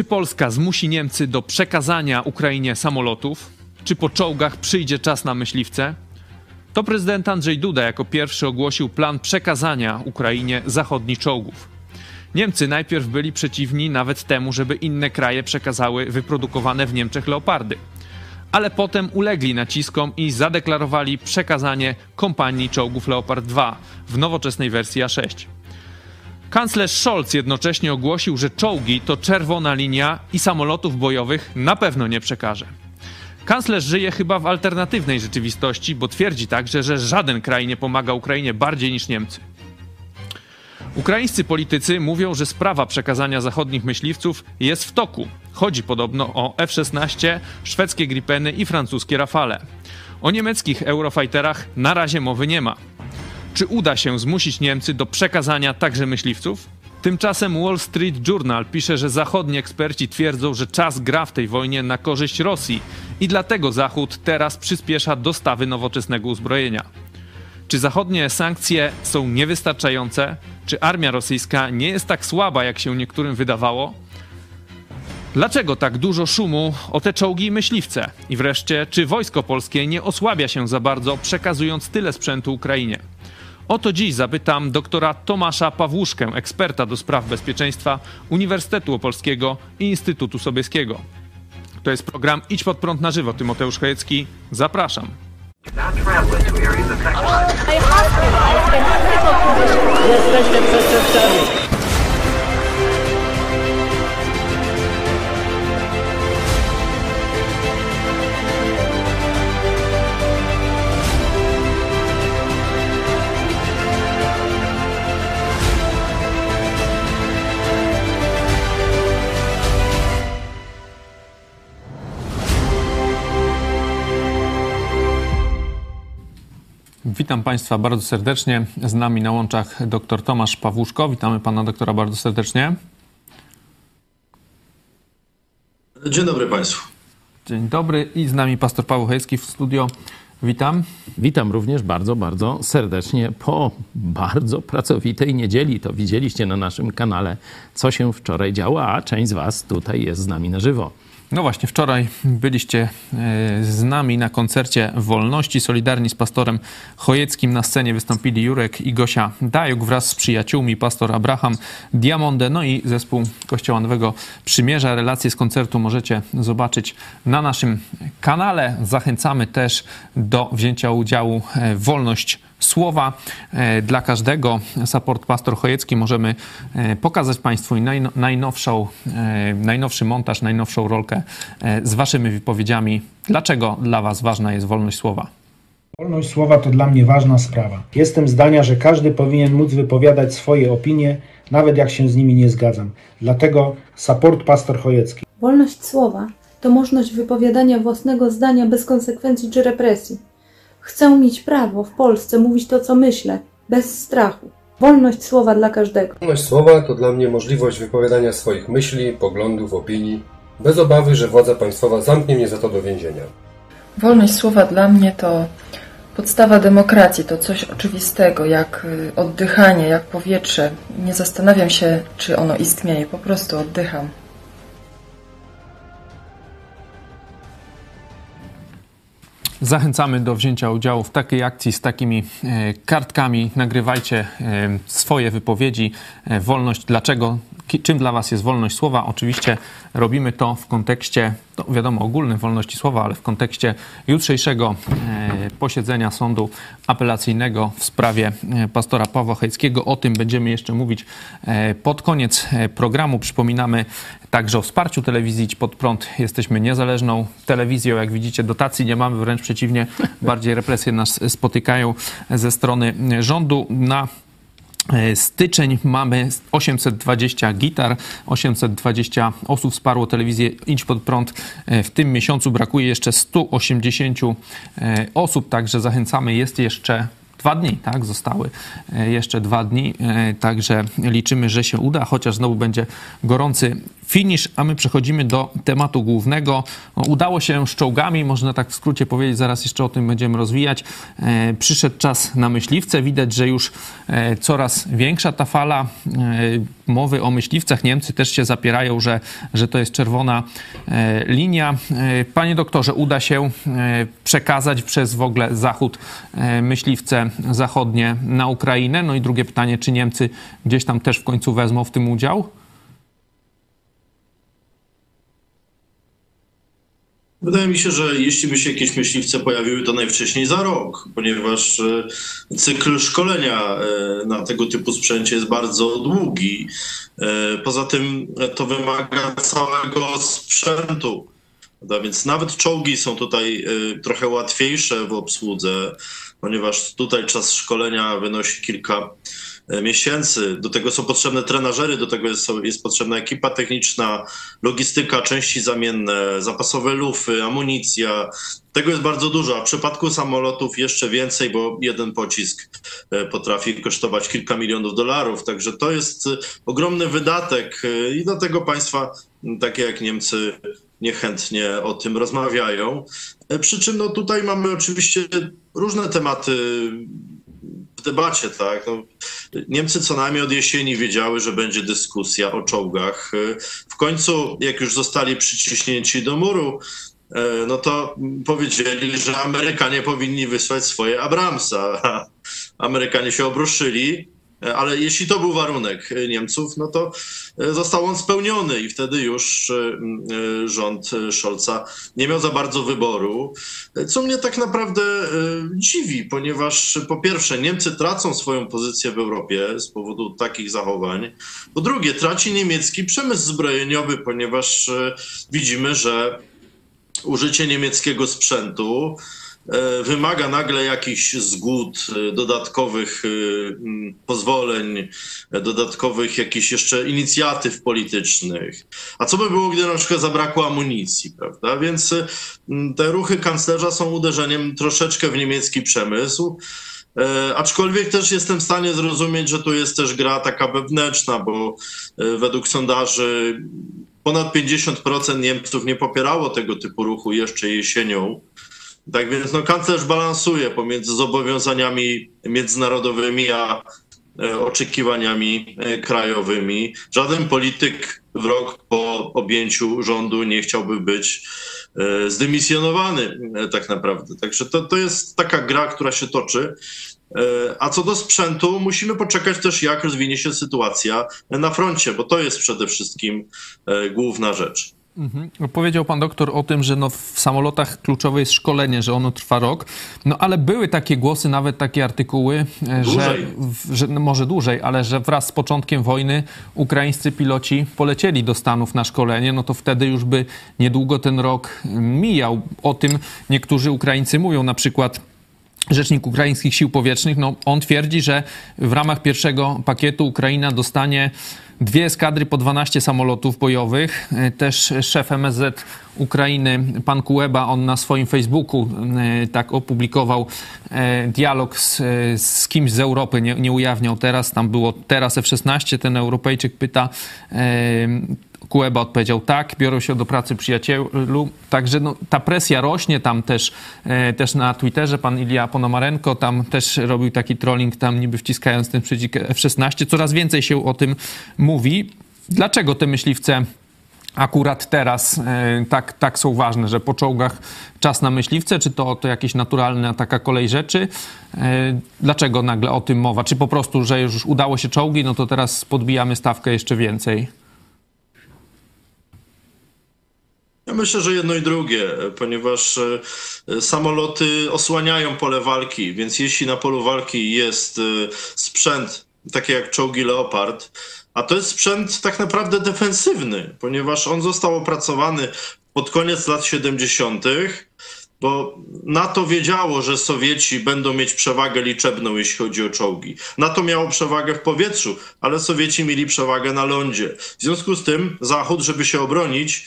Czy Polska zmusi Niemcy do przekazania Ukrainie samolotów? Czy po czołgach przyjdzie czas na myśliwce? To prezydent Andrzej Duda jako pierwszy ogłosił plan przekazania Ukrainie zachodnich czołgów. Niemcy najpierw byli przeciwni nawet temu, żeby inne kraje przekazały wyprodukowane w Niemczech leopardy. Ale potem ulegli naciskom i zadeklarowali przekazanie kompanii czołgów Leopard 2 w nowoczesnej wersji A6. Kanclerz Scholz jednocześnie ogłosił, że czołgi to czerwona linia i samolotów bojowych na pewno nie przekaże. Kanclerz żyje chyba w alternatywnej rzeczywistości, bo twierdzi także, że żaden kraj nie pomaga Ukrainie bardziej niż Niemcy. Ukraińscy politycy mówią, że sprawa przekazania zachodnich myśliwców jest w toku. Chodzi podobno o F-16, szwedzkie Gripeny i francuskie Rafale. O niemieckich Eurofighterach na razie mowy nie ma. Czy uda się zmusić Niemcy do przekazania także myśliwców? Tymczasem Wall Street Journal pisze, że zachodni eksperci twierdzą, że czas gra w tej wojnie na korzyść Rosji i dlatego Zachód teraz przyspiesza dostawy nowoczesnego uzbrojenia. Czy zachodnie sankcje są niewystarczające? Czy armia rosyjska nie jest tak słaba, jak się niektórym wydawało? Dlaczego tak dużo szumu o te czołgi i myśliwce? I wreszcie, czy wojsko polskie nie osłabia się za bardzo, przekazując tyle sprzętu Ukrainie? O to dziś zapytam doktora Tomasza Pawłuszkę, eksperta do spraw bezpieczeństwa Uniwersytetu Opolskiego i Instytutu Sobieskiego. To jest program Idź pod prąd na żywo. Tymoteusz Chojecki, zapraszam. Jesteście przestępcami. Witam Państwa bardzo serdecznie. Z nami na łączach dr Tomasz Pawłuszko. Witamy Pana doktora bardzo serdecznie. Dzień dobry Państwu. Dzień dobry i z nami pastor Paweł Chojecki w studio. Witam. Witam również bardzo, bardzo serdecznie po bardzo pracowitej niedzieli. To widzieliście na naszym kanale, co się wczoraj działo, a część z Was tutaj jest z nami na żywo. No właśnie, wczoraj byliście e, z nami na koncercie Wolności. Solidarni z pastorem Chojeckim na scenie wystąpili Jurek i Gosia Dajuk wraz z przyjaciółmi, pastor Abraham Diamonde, no i zespół Kościoła Nowego Przymierza. Relacje z koncertu możecie zobaczyć na naszym kanale. Zachęcamy też do wzięcia udziału w Wolność słowa e, dla każdego. Support Pastor Chojecki możemy e, pokazać Państwu najnowszą, e, najnowszy montaż, najnowszą rolkę z Waszymi wypowiedziami. Dlaczego dla Was ważna jest wolność słowa? Wolność słowa to dla mnie ważna sprawa. Jestem zdania, że każdy powinien móc wypowiadać swoje opinie, nawet jak się z nimi nie zgadzam. Dlatego support Pastor Chojecki. Wolność słowa to możliwość wypowiadania własnego zdania bez konsekwencji czy represji. Chcę mieć prawo w Polsce mówić to, co myślę, bez strachu. Wolność słowa dla każdego. Wolność słowa to dla mnie możliwość wypowiadania swoich myśli, poglądów, opinii, bez obawy, że władza państwowa zamknie mnie za to do więzienia. Wolność słowa dla mnie to podstawa demokracji, to coś oczywistego, jak y, oddychanie, jak powietrze. Nie zastanawiam się, czy ono istnieje, po prostu oddycham. Zachęcamy do wzięcia udziału w takiej akcji z takimi e, kartkami. Nagrywajcie e, swoje wypowiedzi. E, wolność, dlaczego, czym dla Was jest wolność słowa? Oczywiście robimy to w kontekście, no wiadomo, ogólnym wolności słowa, ale w kontekście jutrzejszego posiedzenia sądu apelacyjnego w sprawie pastora Pawła Chojeckiego. O tym będziemy jeszcze mówić pod koniec programu. Przypominamy także o wsparciu telewizji Idź Pod Prąd. Jesteśmy niezależną telewizją. Jak widzicie, dotacji nie mamy, wręcz przeciwnie, bardziej represje nas spotykają ze strony rządu. Na e, Styczeń mamy 820 gitar, 820 osób wsparło telewizję Idź Pod Prąd. E, w tym miesiącu brakuje jeszcze 180 e, osób, także zachęcamy. Jest jeszcze dwa dni, tak? Zostały jeszcze dwa dni, także liczymy, że się uda, chociaż znowu będzie gorący finisz, a my przechodzimy do tematu głównego. No, udało się z czołgami, można tak w skrócie powiedzieć, zaraz jeszcze o tym będziemy rozwijać. E, przyszedł czas na myśliwce. Widać, że już e, coraz większa ta fala e, mowy o myśliwcach. Niemcy też się zapierają, że, że to jest czerwona linia. Panie doktorze, uda się przekazać przez w ogóle Zachód myśliwce zachodnie na Ukrainę? No i drugie pytanie, czy Niemcy gdzieś tam też w końcu wezmą w tym udział? Wydaje mi się, że jeśli by się jakieś myśliwce pojawiły, to najwcześniej za rok, ponieważ e, cykl szkolenia e, na tego typu sprzęcie jest bardzo długi. E, Poza tym to wymaga całego sprzętu. Prawda? Więc nawet czołgi są tutaj trochę łatwiejsze w obsłudze, ponieważ tutaj czas szkolenia wynosi kilka miesięcy. Do tego są potrzebne trenażery, do tego jest, jest potrzebna ekipa techniczna, logistyka, części zamienne, zapasowe lufy, amunicja. Tego jest bardzo dużo, a w przypadku samolotów jeszcze więcej, bo jeden pocisk e, potrafi kosztować kilka milionów dolarów. Także to jest e, ogromny wydatek e, i dlatego państwa takie jak Niemcy niechętnie o tym rozmawiają. Przy czym no, tutaj mamy oczywiście różne tematy w debacie, tak. No, Niemcy co najmniej od jesieni wiedziały, że będzie dyskusja o czołgach. W końcu, jak już zostali przyciśnięci do muru, no to powiedzieli, że Amerykanie powinni wysłać swoje Abramsa. Amerykanie się obruszyli ale jeśli to był warunek Niemców, no to e, został on spełniony i wtedy już e, e, rząd Scholza nie miał za bardzo wyboru. Co mnie tak naprawdę dziwi, ponieważ po pierwsze Niemcy tracą swoją pozycję w Europie z powodu takich zachowań. Po drugie traci niemiecki przemysł zbrojeniowy, ponieważ widzimy, że użycie niemieckiego sprzętu E, wymaga nagle jakichś zgód, e, dodatkowych e, pozwoleń, dodatkowych jakichś jeszcze inicjatyw politycznych. A co by było, gdy na przykład zabrakło amunicji, prawda? Więc te ruchy kanclerza są uderzeniem troszeczkę w niemiecki przemysł. Aczkolwiek też jestem w stanie zrozumieć, że tu jest też gra taka wewnętrzna, bo według sondaży ponad 50% Niemców nie popierało tego typu ruchu jeszcze jesienią. Tak więc no, kanclerz balansuje pomiędzy zobowiązaniami międzynarodowymi a e, oczekiwaniami e, krajowymi. Żaden polityk w rok po objęciu rządu nie chciałby być e, zdymisjonowany tak naprawdę. Także to, to jest taka gra, która się toczy. A co do sprzętu, musimy poczekać też, jak rozwinie się sytuacja na froncie, bo to jest przede wszystkim główna rzecz. Mhm. Powiedział pan doktor o tym, że no w samolotach kluczowe jest szkolenie, że ono trwa rok. No ale były takie głosy, nawet takie artykuły, e, że, że no może dłużej, ale że wraz z początkiem wojny ukraińscy piloci polecieli do Stanów na szkolenie, no to wtedy już by niedługo ten rok mijał. O tym niektórzy Ukraińcy mówią, na przykład rzecznik ukraińskich sił powietrznych, no on twierdzi, że w ramach pierwszego pakietu Ukraina dostanie dwie eskadry po 12 samolotów bojowych. E, też szef MSZ Ukrainy, pan Kueba, on na swoim Facebooku e, tak opublikował e, dialog z, z kimś z Europy, nie, nie ujawniał teraz, tam było teraz F-16, ten Europejczyk pyta Kueba odpowiedział tak, biorą się do pracy przyjacielu. Także no, ta presja rośnie tam też, e, też na Twitterze. Pan Ilia Ponomarenko tam też robił taki trolling, tam niby wciskając ten przycisk F-16. Coraz więcej się o tym mówi. Dlaczego te myśliwce akurat teraz e, tak, tak są ważne, że po czołgach czas na myśliwce, czy to, to jakieś naturalna taka kolej rzeczy? E, dlaczego nagle o tym mowa? Czy po prostu, że już udało się czołgi, no to teraz podbijamy stawkę jeszcze więcej? Ja myślę, że jedno i drugie, ponieważ e, samoloty osłaniają pole walki, więc jeśli na polu walki jest e, sprzęt, taki jak czołgi Leopard, a to jest sprzęt tak naprawdę defensywny, ponieważ on został opracowany pod koniec lat 70., bo NATO wiedziało, że Sowieci będą mieć przewagę liczebną, jeśli chodzi o czołgi. NATO miało przewagę w powietrzu, ale Sowieci mieli przewagę na lądzie. W związku z tym Zachód, żeby się obronić,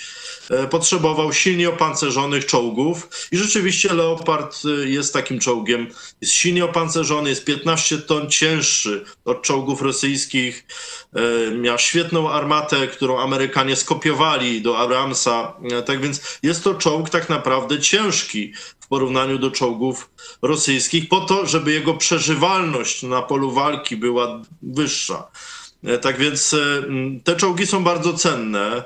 potrzebował silnie opancerzonych czołgów i rzeczywiście Leopard e, jest takim czołgiem. Jest silnie opancerzony, jest 15 ton cięższy od czołgów rosyjskich. Miał świetną armatę, którą Amerykanie skopiowali do Abramsa. Tak więc jest to czołg tak naprawdę ciężki w porównaniu do czołgów rosyjskich, po to, żeby jego przeżywalność na polu walki była wyższa. E, tak więc e, te czołgi są bardzo cenne, e,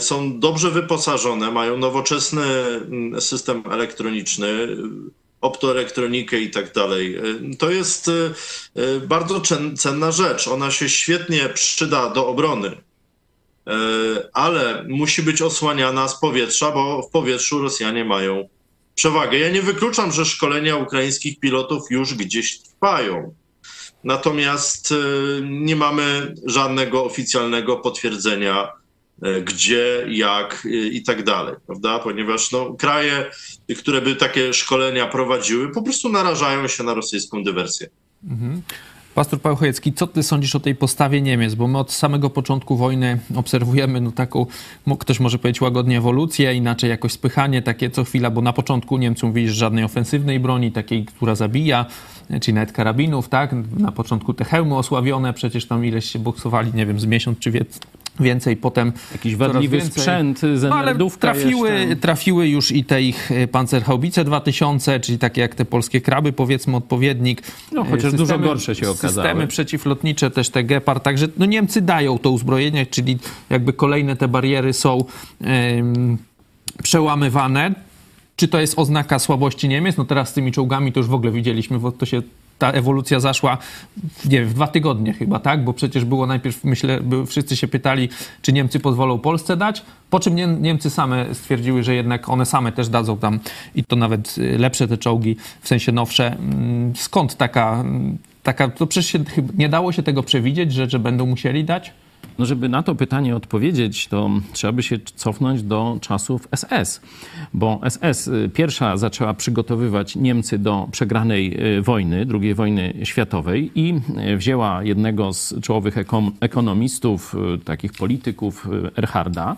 są dobrze wyposażone, mają nowoczesny system elektroniczny, optoelektronikę i tak dalej. To jest bardzo cenna rzecz. Ona się świetnie przyda do obrony, ale musi być osłaniana z powietrza, bo w powietrzu Rosjanie mają przewagę. Ja nie wykluczam, że szkolenia ukraińskich pilotów już gdzieś trwają. Natomiast e, nie mamy żadnego oficjalnego potwierdzenia, e, gdzie, jak e, i tak dalej, prawda? Ponieważ no, kraje, które by takie szkolenia prowadziły, po prostu narażają się na rosyjską dywersję. Mhm. Pastor Paweł Chojecki, co ty sądzisz o tej postawie Niemiec? Bo my od samego początku wojny obserwujemy no taką, ktoś może powiedzieć łagodnie ewolucję, inaczej jakoś spychanie takie co chwila, bo na początku Niemcom widzisz żadnej ofensywnej broni, takiej, która zabija, czyli nawet karabinów, tak? Na początku te hełmy osławione, przecież tam ileś się boksowali, nie wiem, z miesiąc czy więcej, potem jakiś wadliwy sprzęt z no, ale trafiły, trafiły już i te ich e, Panzerhaubice 2000, czyli takie jak te polskie kraby, powiedzmy odpowiednik. No chociaż systemy, dużo gorsze się okazały. Systemy przeciwlotnicze, też te Gepard, także no, Niemcy dają to uzbrojenie, czyli jakby kolejne te bariery są przełamywane. Czy to jest oznaka słabości Niemiec? No teraz z tymi czołgami to już w ogóle widzieliśmy, bo to się ta ewolucja zaszła nie wiem, w dwa tygodnie chyba, tak? Bo przecież było najpierw, myślę, wszyscy się pytali, czy Niemcy pozwolą Polsce dać, po czym Niemcy same stwierdziły, że jednak one same też dadzą tam i to nawet y, lepsze te czołgi, w sensie nowsze. Mm, skąd taka, taka to przecież się, nie dało się tego przewidzieć, że, że będą musieli dać? No, żeby na to pytanie odpowiedzieć, to trzeba by się cofnąć do czasów SS, bo SS y, pierwsza zaczęła przygotowywać Niemcy do przegranej y, wojny, II wojny światowej i y, wzięła jednego z czołowych ekonomistów, takich polityków, Erharda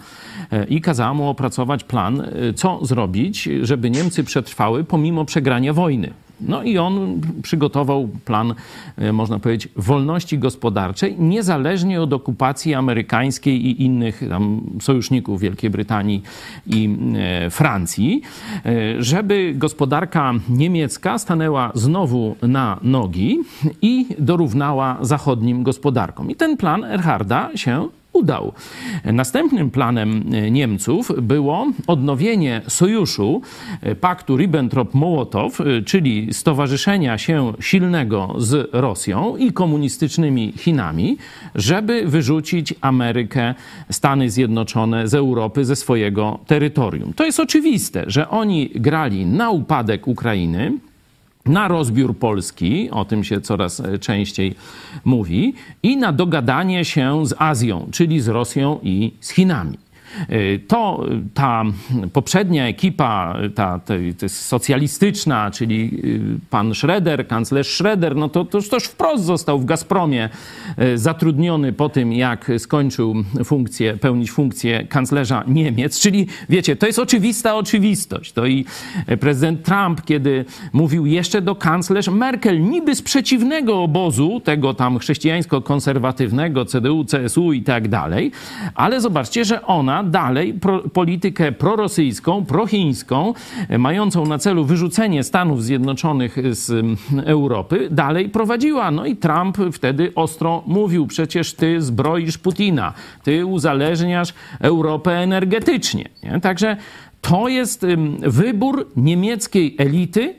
i kazała mu opracować plan, co zrobić, żeby Niemcy przetrwały pomimo przegrania wojny. No i on przygotował plan, e, można powiedzieć, wolności gospodarczej, niezależnie od okupacji amerykańskiej i innych sojuszników Wielkiej Brytanii i e, Francji, e, żeby gospodarka niemiecka stanęła znowu na nogi i dorównała zachodnim gospodarkom. I ten plan Erharda się udał. Następnym planem e, Niemców było odnowienie sojuszu e, paktu Ribbentrop-Mołotow, e, czyli stowarzyszenia się silnego z Rosją i komunistycznymi Chinami, żeby wyrzucić Amerykę, Stany Zjednoczone z Europy, ze swojego terytorium. To jest oczywiste, że oni grali na upadek Ukrainy, na rozbiór Polski, o tym się coraz e, częściej mówi, i na dogadanie się z Azją, czyli z Rosją i z Chinami. Y, to ta poprzednia ekipa, ta, ta, ta socjalistyczna, czyli y, pan Schroeder, kanclerz Schroeder, no to, to już wprost został w Gazpromie y, zatrudniony po tym, jak skończył funkcję, pełnić funkcję kanclerza Niemiec. Czyli wiecie, to jest oczywista oczywistość. To i prezydent Trump, kiedy mówił jeszcze do kanclerz Merkel, niby z przeciwnego obozu, tego tam chrześcijańsko-konserwatywnego, CDU, CSU i tak dalej, ale zobaczcie, że ona dalej pro, politykę prorosyjską, prochińską, e, mającą na celu wyrzucenie Stanów Zjednoczonych z Europy, dalej prowadziła. No i Trump wtedy ostro mówił: przecież ty zbroisz Putina, ty uzależniasz Europę energetycznie. Nie? Także to jest wybór niemieckiej elity,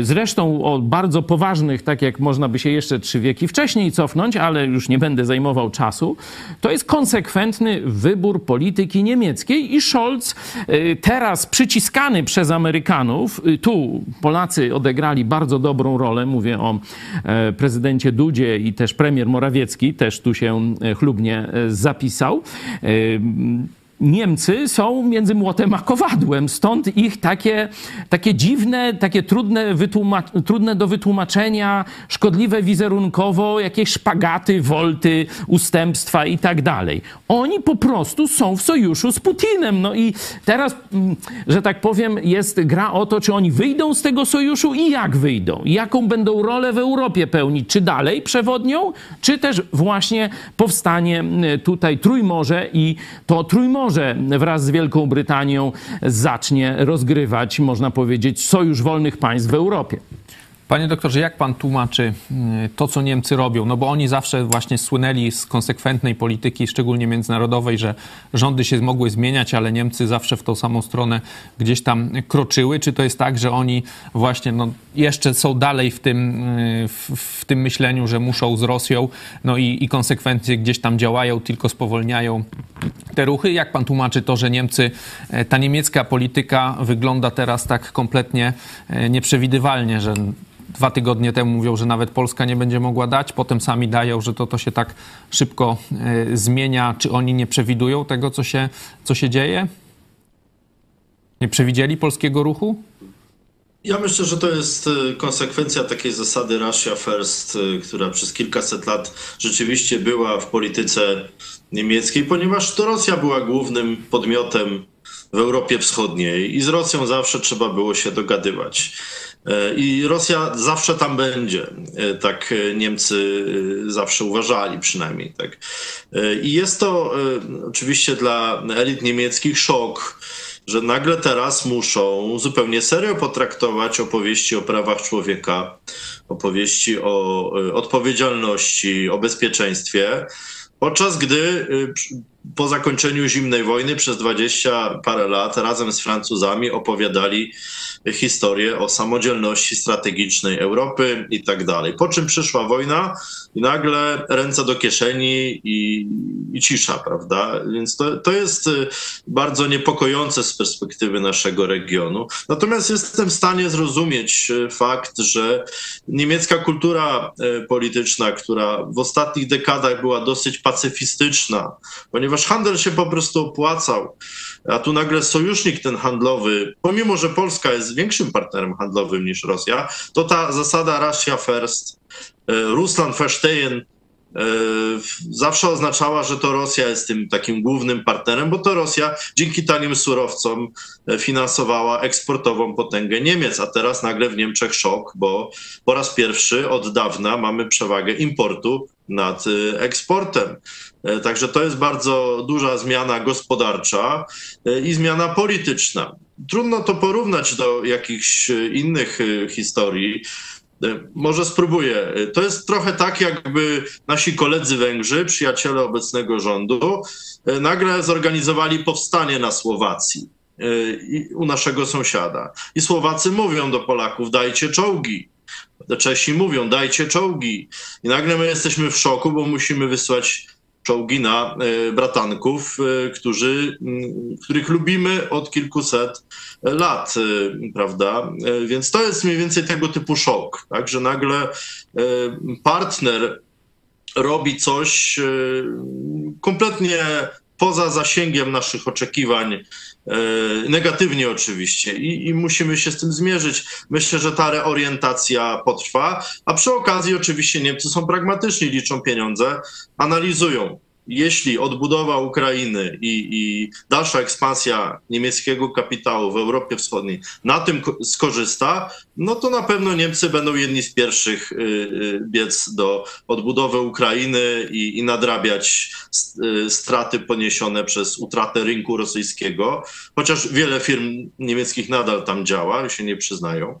zresztą o bardzo poważnych, tak jak można by się jeszcze trzy wieki wcześniej cofnąć, ale już nie będę zajmował czasu, to jest konsekwentny wybór polityki niemieckiej i Scholz e, teraz przyciskany przez Amerykanów, e, tu Polacy odegrali bardzo dobrą rolę, mówię o prezydencie Dudzie i też premier Morawiecki też tu się chlubnie zapisał Niemcy są między młotem a kowadłem, stąd ich takie, takie dziwne, takie trudne, trudne do wytłumaczenia, szkodliwe wizerunkowo, jakieś szpagaty, wolty, ustępstwa i tak dalej. Oni po prostu są w sojuszu z Putinem. No i teraz, mm, że tak powiem, jest gra o to, czy oni wyjdą z tego sojuszu i jak wyjdą. Jaką będą rolę w Europie pełnić. Czy dalej przewodnią, czy też właśnie powstanie mm, tutaj Trójmorze i to Trójmorze wraz z Wielką Brytanią zacznie rozgrywać, można powiedzieć, sojusz wolnych państw w Europie. Panie doktorze, jak pan tłumaczy mm, to, co Niemcy robią? No bo oni zawsze właśnie słynęli z konsekwentnej polityki, szczególnie międzynarodowej, że rządy się mogły zmieniać, ale Niemcy zawsze w tą samą stronę gdzieś tam kroczyły. Czy to jest tak, że oni właśnie no, jeszcze są dalej w tym, y, w, w tym myśleniu, że muszą z Rosją, no i, i konsekwencje gdzieś tam działają, tylko spowolniają te ruchy? Jak pan tłumaczy to, że Niemcy, e, ta niemiecka polityka wygląda teraz tak kompletnie e, nieprzewidywalnie, że dwa tygodnie temu mówią, że nawet Polska nie będzie mogła dać, potem sami dają, że to, to się tak szybko y, zmienia. Czy oni nie przewidują tego, co się, co się dzieje? Nie przewidzieli polskiego ruchu? Ja myślę, że to jest e, konsekwencja takiej zasady Russia First, e, która przez kilkaset lat rzeczywiście była w polityce niemieckiej, ponieważ to Rosja była głównym podmiotem w Europie Wschodniej i z Rosją zawsze trzeba było się dogadywać. E, I Rosja zawsze tam będzie. E, tak e, Niemcy zawsze uważali przynajmniej. Tak. I jest to oczywiście dla elit niemieckich szok, że nagle teraz muszą zupełnie serio potraktować opowieści o prawach człowieka, opowieści o odpowiedzialności, o bezpieczeństwie, podczas gdy po zakończeniu zimnej wojny przez dwadzieścia parę lat razem z Francuzami opowiadali historię o samodzielności strategicznej Europy i tak dalej. Po czym przyszła wojna i nagle ręce do kieszeni i, i cisza, prawda? Więc to, to jest y, bardzo niepokojące z perspektywy naszego regionu. Natomiast jestem w stanie zrozumieć y, fakt, że niemiecka kultura y, polityczna, która w ostatnich dekadach była dosyć pacyfistyczna, ponieważ handel się po prostu opłacał, a tu nagle sojusznik ten handlowy, pomimo że Polska jest większym partnerem handlowym niż Rosja, to ta zasada Russia first, e, Russland verstehen, e, zawsze oznaczała, że to Rosja jest tym takim głównym partnerem, bo to Rosja dzięki tanim surowcom e, finansowała eksportową potęgę Niemiec, a teraz nagle w Niemczech szok, bo po raz pierwszy od dawna mamy przewagę importu nad eksportem. E, także to jest bardzo duża zmiana gospodarcza e, i zmiana polityczna. Trudno to porównać do jakichś e, innych historii. Może spróbuję. To jest trochę tak, jakby nasi koledzy Węgrzy, przyjaciele obecnego rządu, nagle zorganizowali powstanie na Słowacji u naszego sąsiada. I Słowacy mówią do Polaków: dajcie czołgi. Czesi mówią: dajcie czołgi. I nagle my jesteśmy w szoku, bo musimy wysłać czołgi na e, bratanków, e, którzy, których lubimy od kilkuset lat, e, prawda? Więc to jest mniej więcej tego typu szok, tak? że nagle partner robi coś kompletnie poza zasięgiem naszych oczekiwań, negatywnie oczywiście, I, i, musimy się z tym zmierzyć. Myślę, że ta reorientacja potrwa, a przy okazji oczywiście Niemcy są pragmatyczni, liczą pieniądze, analizują jeśli odbudowa Ukrainy i, i, dalsza ekspansja niemieckiego kapitału w Europie Wschodniej na tym skorzysta, no to na pewno Niemcy będą jedni z pierwszych y, y, biec do odbudowy Ukrainy i, i nadrabiać y, straty poniesione przez utratę rynku rosyjskiego, chociaż wiele firm niemieckich nadal tam działa, się nie przyznają.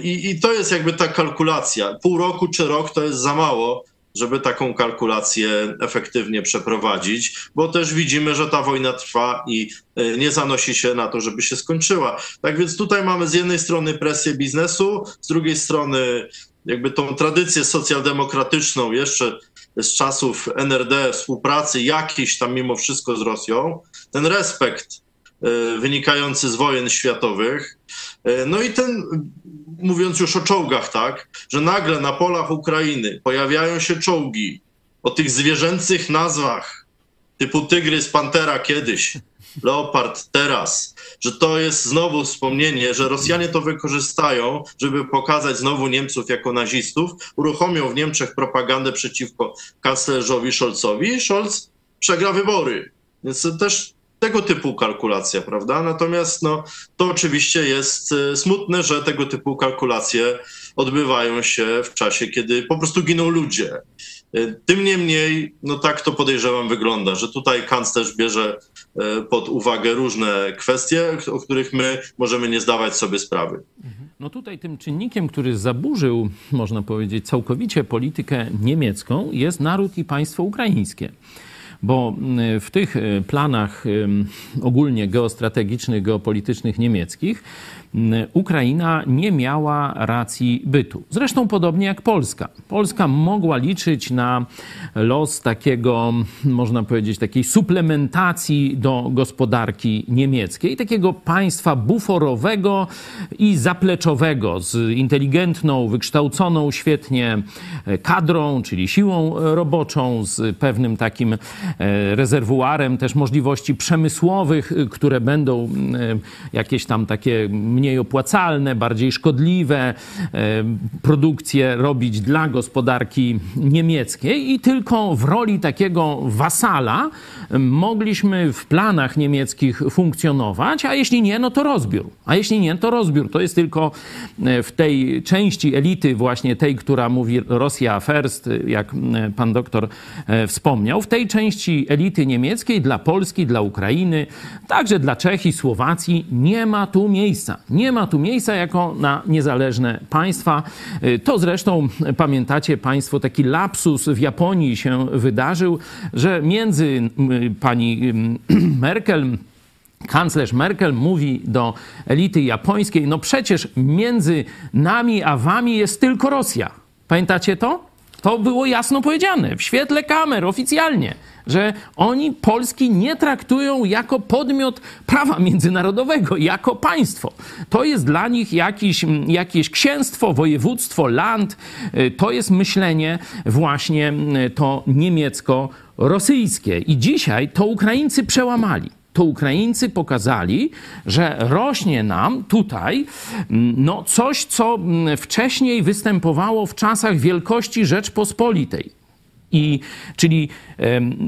I, I to jest jakby ta kalkulacja. Pół roku czy rok to jest za mało żeby taką kalkulację efektywnie przeprowadzić, bo też widzimy, że ta wojna trwa i e, nie zanosi się na to, żeby się skończyła. Tak więc tutaj mamy z jednej strony presję biznesu, z drugiej strony jakby tą tradycję socjaldemokratyczną jeszcze z czasów NRD, współpracy jakiejś tam mimo wszystko z Rosją, ten respekt e, wynikający z wojen światowych, e, no i ten mówiąc już o czołgach, tak, że nagle na polach Ukrainy pojawiają się czołgi o tych zwierzęcych nazwach typu Tygrys, Pantera kiedyś, Leopard teraz, że to jest znowu wspomnienie, że Rosjanie to wykorzystają, żeby pokazać znowu Niemców jako nazistów, uruchomią w Niemczech propagandę przeciwko kanclerzowi Scholzowi i Scholz przegra wybory. Więc też tego typu kalkulacja, prawda? Natomiast no, to oczywiście jest e, smutne, że tego typu kalkulacje odbywają się w czasie, kiedy po prostu giną ludzie. E, tym niemniej, no tak to podejrzewam wygląda, że tutaj kanclerz bierze e, pod uwagę różne kwestie, o których my możemy nie zdawać sobie sprawy. No tutaj tym czynnikiem, który zaburzył, można powiedzieć, całkowicie politykę niemiecką, jest naród i państwo ukraińskie bo mm, w tych e, planach ogólnie geostrategicznych, geopolitycznych niemieckich Ukraina nie miała racji bytu. Zresztą podobnie jak Polska. Polska mogła liczyć na los takiego, można powiedzieć, takiej suplementacji do gospodarki niemieckiej, takiego państwa buforowego i zapleczowego z inteligentną, wykształconą świetnie kadrą, czyli siłą roboczą, z pewnym takim e, rezerwuarem też możliwości przemysłowych, które będą jakieś tam takie mniej opłacalne, bardziej szkodliwe e, produkcje robić dla gospodarki niemieckiej i tylko w roli takiego wasala mogliśmy w planach niemieckich funkcjonować, a jeśli nie, no to rozbiór. A jeśli nie, to rozbiór. To jest tylko e, w tej części elity właśnie tej, która mówi Rosja first, jak pan doktor e, wspomniał, w tej części elity niemieckiej dla Polski, dla Ukrainy, także dla Czech i Słowacji nie ma tu miejsca. Nie ma tu miejsca jako na niezależne państwa. Y, to zresztą pamiętacie Państwo, taki lapsus w Japonii się wydarzył, że między y, pani y, Merkel kanclerz Merkel mówi do elity japońskiej: No przecież między nami a wami jest tylko Rosja. Pamiętacie to? To było jasno powiedziane w świetle kamer oficjalnie że oni Polski nie traktują jako podmiot prawa międzynarodowego, jako państwo. To jest dla nich jakiś, jakieś księstwo, województwo, land. Y, to jest myślenie właśnie y, to niemiecko-rosyjskie. I dzisiaj to Ukraińcy przełamali to Ukraińcy pokazali, że rośnie nam tutaj no, coś, co wcześniej występowało w czasach wielkości Rzeczpospolitej. I, czyli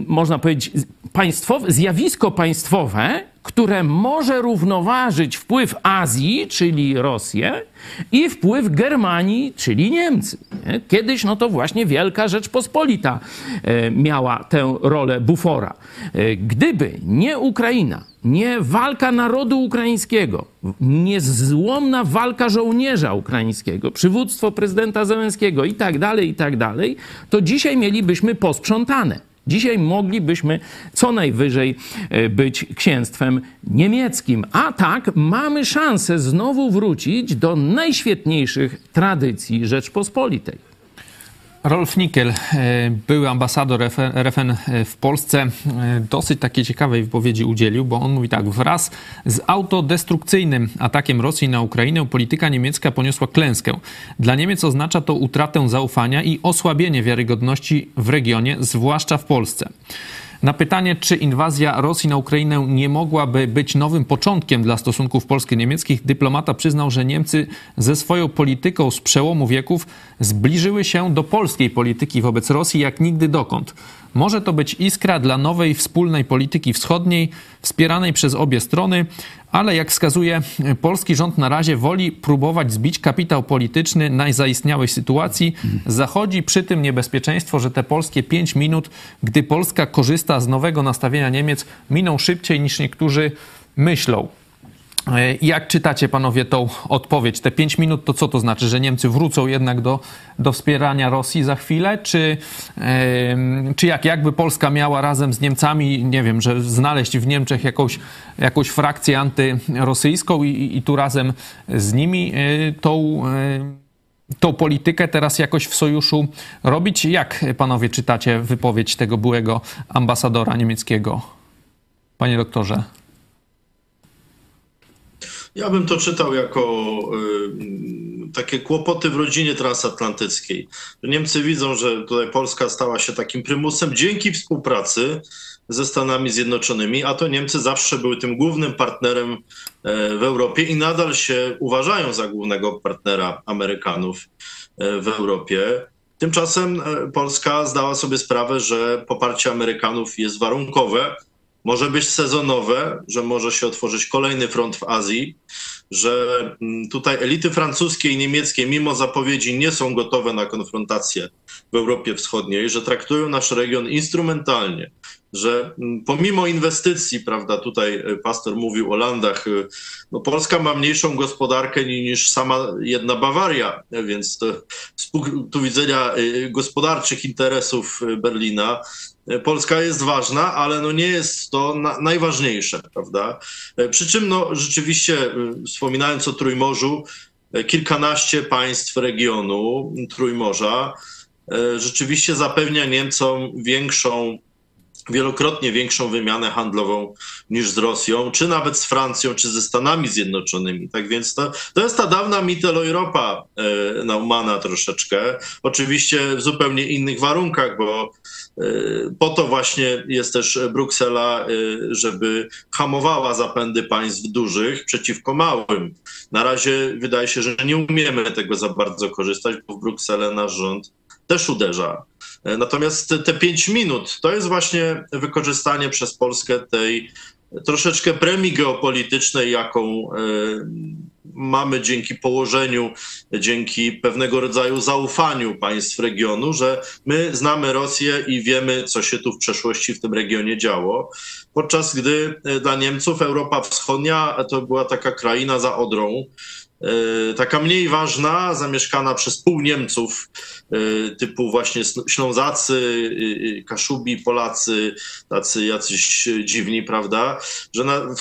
można powiedzieć państwowe, zjawisko państwowe, które może równoważyć wpływ Azji, czyli Rosję, i wpływ Germanii, czyli Niemcy. Kiedyś no to właśnie Wielka Rzeczpospolita e, miała tę rolę bufora. E, gdyby nie Ukraina, nie walka narodu ukraińskiego, niezłomna walka żołnierza ukraińskiego, przywództwo prezydenta Zełenskiego i tak dalej, i tak dalej, to dzisiaj mielibyśmy posprzątane. Dzisiaj moglibyśmy co najwyżej e, być księstwem niemieckim. A tak mamy szansę znowu wrócić do najświetniejszych tradycji Rzeczpospolitej. Rolf Nickel, e, były ambasador RFN e, w Polsce, e, dosyć takiej ciekawej wypowiedzi udzielił, bo on mówi tak: wraz z autodestrukcyjnym atakiem Rosji na Ukrainę, polityka niemiecka poniosła klęskę. Dla Niemiec oznacza to utratę zaufania i osłabienie wiarygodności w regionie, zwłaszcza w Polsce. Na pytanie, czy inwazja Rosji na Ukrainę nie mogłaby być nowym początkiem dla stosunków polsko-niemieckich, dyplomata przyznał, że Niemcy ze swoją polityką z przełomu wieków zbliżyły się do polskiej polityki wobec Rosji jak nigdy dokąd. Może to być iskra dla nowej wspólnej polityki wschodniej, wspieranej przez obie strony, ale jak wskazuje, polski rząd na razie woli próbować zbić kapitał polityczny na zaistniałej sytuacji. Zachodzi przy tym niebezpieczeństwo, że te polskie pięć minut, gdy Polska korzysta z nowego nastawienia Niemiec, miną szybciej niż niektórzy myślą. E, jak czytacie panowie tą odpowiedź? Te pięć minut to co to znaczy, że Niemcy wrócą jednak do, do wspierania Rosji za chwilę? Czy, czy jak, jakby Polska miała razem z Niemcami, nie wiem, że znaleźć w Niemczech jakąś, jakąś frakcję antyrosyjską i, i tu razem z nimi yy, tą, yy, tą politykę teraz jakoś w sojuszu robić? Jak panowie czytacie wypowiedź tego byłego ambasadora niemieckiego? Panie doktorze. Ja bym to czytał jako takie kłopoty w rodzinie transatlantyckiej. Niemcy widzą, że tutaj Polska stała się takim prymusem dzięki współpracy ze Stanami Zjednoczonymi, a to Niemcy zawsze były tym głównym partnerem e, w Europie i nadal się uważają za głównego partnera Amerykanów e, w Europie. Tymczasem e, Polska zdała sobie sprawę, że poparcie Amerykanów jest warunkowe, może być sezonowe, że może się otworzyć kolejny front w Azji, że mm, tutaj elity francuskie i niemieckie, mimo zapowiedzi, nie są gotowe na konfrontację w Europie Wschodniej, że traktują nasz region instrumentalnie, że mm, pomimo inwestycji, prawda, tutaj e, pastor mówił o landach, e, no Polska ma mniejszą gospodarkę niż sama jedna Bawaria, więc to, z punktu widzenia e, gospodarczych interesów Berlina, Polska jest ważna, ale no nie jest to na, najważniejsze, prawda? Przy czym no rzeczywiście, wspominając o Trójmorzu, kilkanaście państw regionu Trójmorza rzeczywiście zapewnia Niemcom większą wielokrotnie większą wymianę handlową niż z Rosją, czy nawet z Francją, czy ze Stanami Zjednoczonymi. Tak więc to, to jest ta dawna Mitteleuropa e, Naumana troszeczkę. Oczywiście w zupełnie innych warunkach, bo e, po to właśnie jest też Bruksela, e, żeby hamowała zapędy państw dużych przeciwko małym. Na razie wydaje się, że nie umiemy tego za bardzo korzystać, bo w Brukselę nasz rząd też uderza. E, natomiast te pięć minut to jest właśnie wykorzystanie przez Polskę tej troszeczkę premii geopolitycznej, jaką e, mamy dzięki położeniu, dzięki pewnego rodzaju zaufaniu państw regionu, że my znamy Rosję i wiemy, co się tu w przeszłości w tym regionie działo. Podczas gdy dla Niemców Europa Wschodnia to była taka kraina za Odrą, taka mniej ważna, zamieszkana przez pół Niemców, e, typu właśnie Ślązacy, Kaszubi, Polacy, tacy jacyś dziwni, prawda? Że na,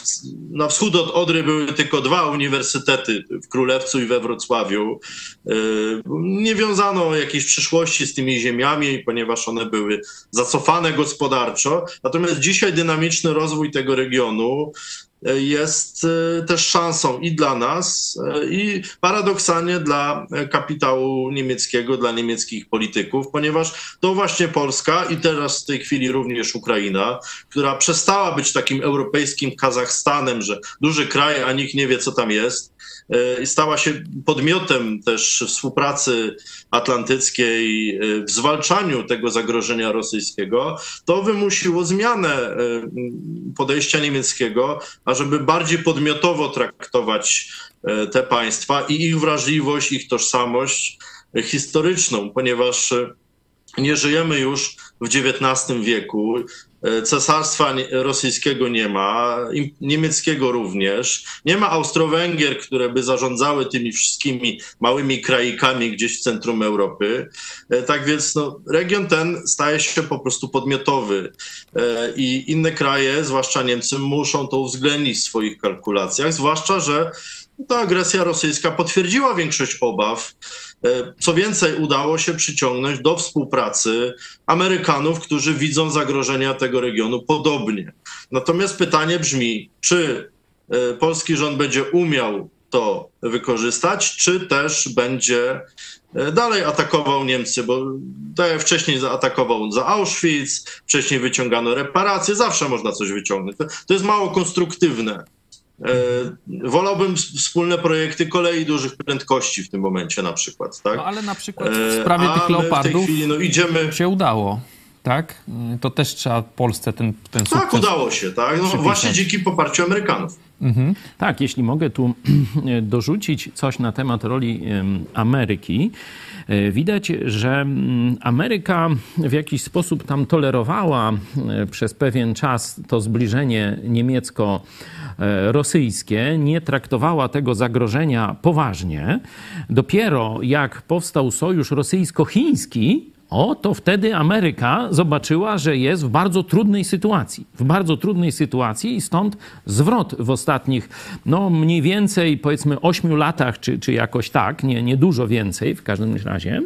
na wschód od Odry były tylko dwa uniwersytety w Królewcu i we Wrocławiu. E, nie wiązano jakiejś przyszłości z tymi ziemiami, ponieważ one były zacofane gospodarczo. Natomiast dzisiaj dynamiczny rozwój tego regionu jest e, też szansą i dla nas, e, i paradoksalnie dla kapitału niemieckiego, dla niemieckich polityków, ponieważ to właśnie Polska i teraz w tej chwili również Ukraina, która przestała być takim europejskim Kazachstanem, że duży kraj, a nikt nie wie, co tam jest, E, stała się podmiotem też współpracy atlantyckiej e, w zwalczaniu tego zagrożenia rosyjskiego, to wymusiło zmianę e, podejścia niemieckiego, ażeby bardziej podmiotowo traktować te państwa i ich wrażliwość, ich tożsamość historyczną, ponieważ nie żyjemy już w XIX wieku. E, cesarstwa rosyjskiego nie ma, niemieckiego również. Nie ma Austro-Węgier, które by zarządzały tymi wszystkimi małymi krajikami gdzieś w centrum Europy. E, tak więc no, region ten staje się po prostu podmiotowy e, i inne kraje, zwłaszcza Niemcy, muszą to uwzględnić w swoich kalkulacjach, zwłaszcza, że ta agresja rosyjska potwierdziła większość obaw. E, co więcej, udało się przyciągnąć do współpracy Amerykanów, którzy widzą zagrożenia tego regionu podobnie. Natomiast pytanie brzmi, czy e, polski rząd będzie umiał to wykorzystać, czy też będzie e, dalej atakował Niemcy, bo tak jak wcześniej zaatakował za Auschwitz, wcześniej wyciągano reparacje, zawsze można coś wyciągnąć. To jest mało konstruktywne. E, wolałbym wspólne projekty kolei dużych prędkości w tym momencie na przykład. Tak? No ale na przykład w e, sprawie tych leopardów chwili, no, idziemy... się udało. Tak? To też trzeba Polsce ten, ten sukces Tak, udało się. Tak? No, właśnie dzięki poparciu Amerykanów. Mhm. Tak, jeśli mogę tu dorzucić coś na temat roli Ameryki. E, widać, że mm, Ameryka w jakiś sposób tam tolerowała przez pewien czas to zbliżenie niemiecko- E, rosyjskie nie traktowała tego zagrożenia poważnie. Dopiero jak powstał sojusz rosyjsko-chiński, o, to wtedy Ameryka zobaczyła, że jest w bardzo trudnej sytuacji. W bardzo trudnej sytuacji i stąd zwrot w ostatnich, no mniej więcej powiedzmy ośmiu latach, czy, czy jakoś tak, nie, nie dużo więcej w każdym razie,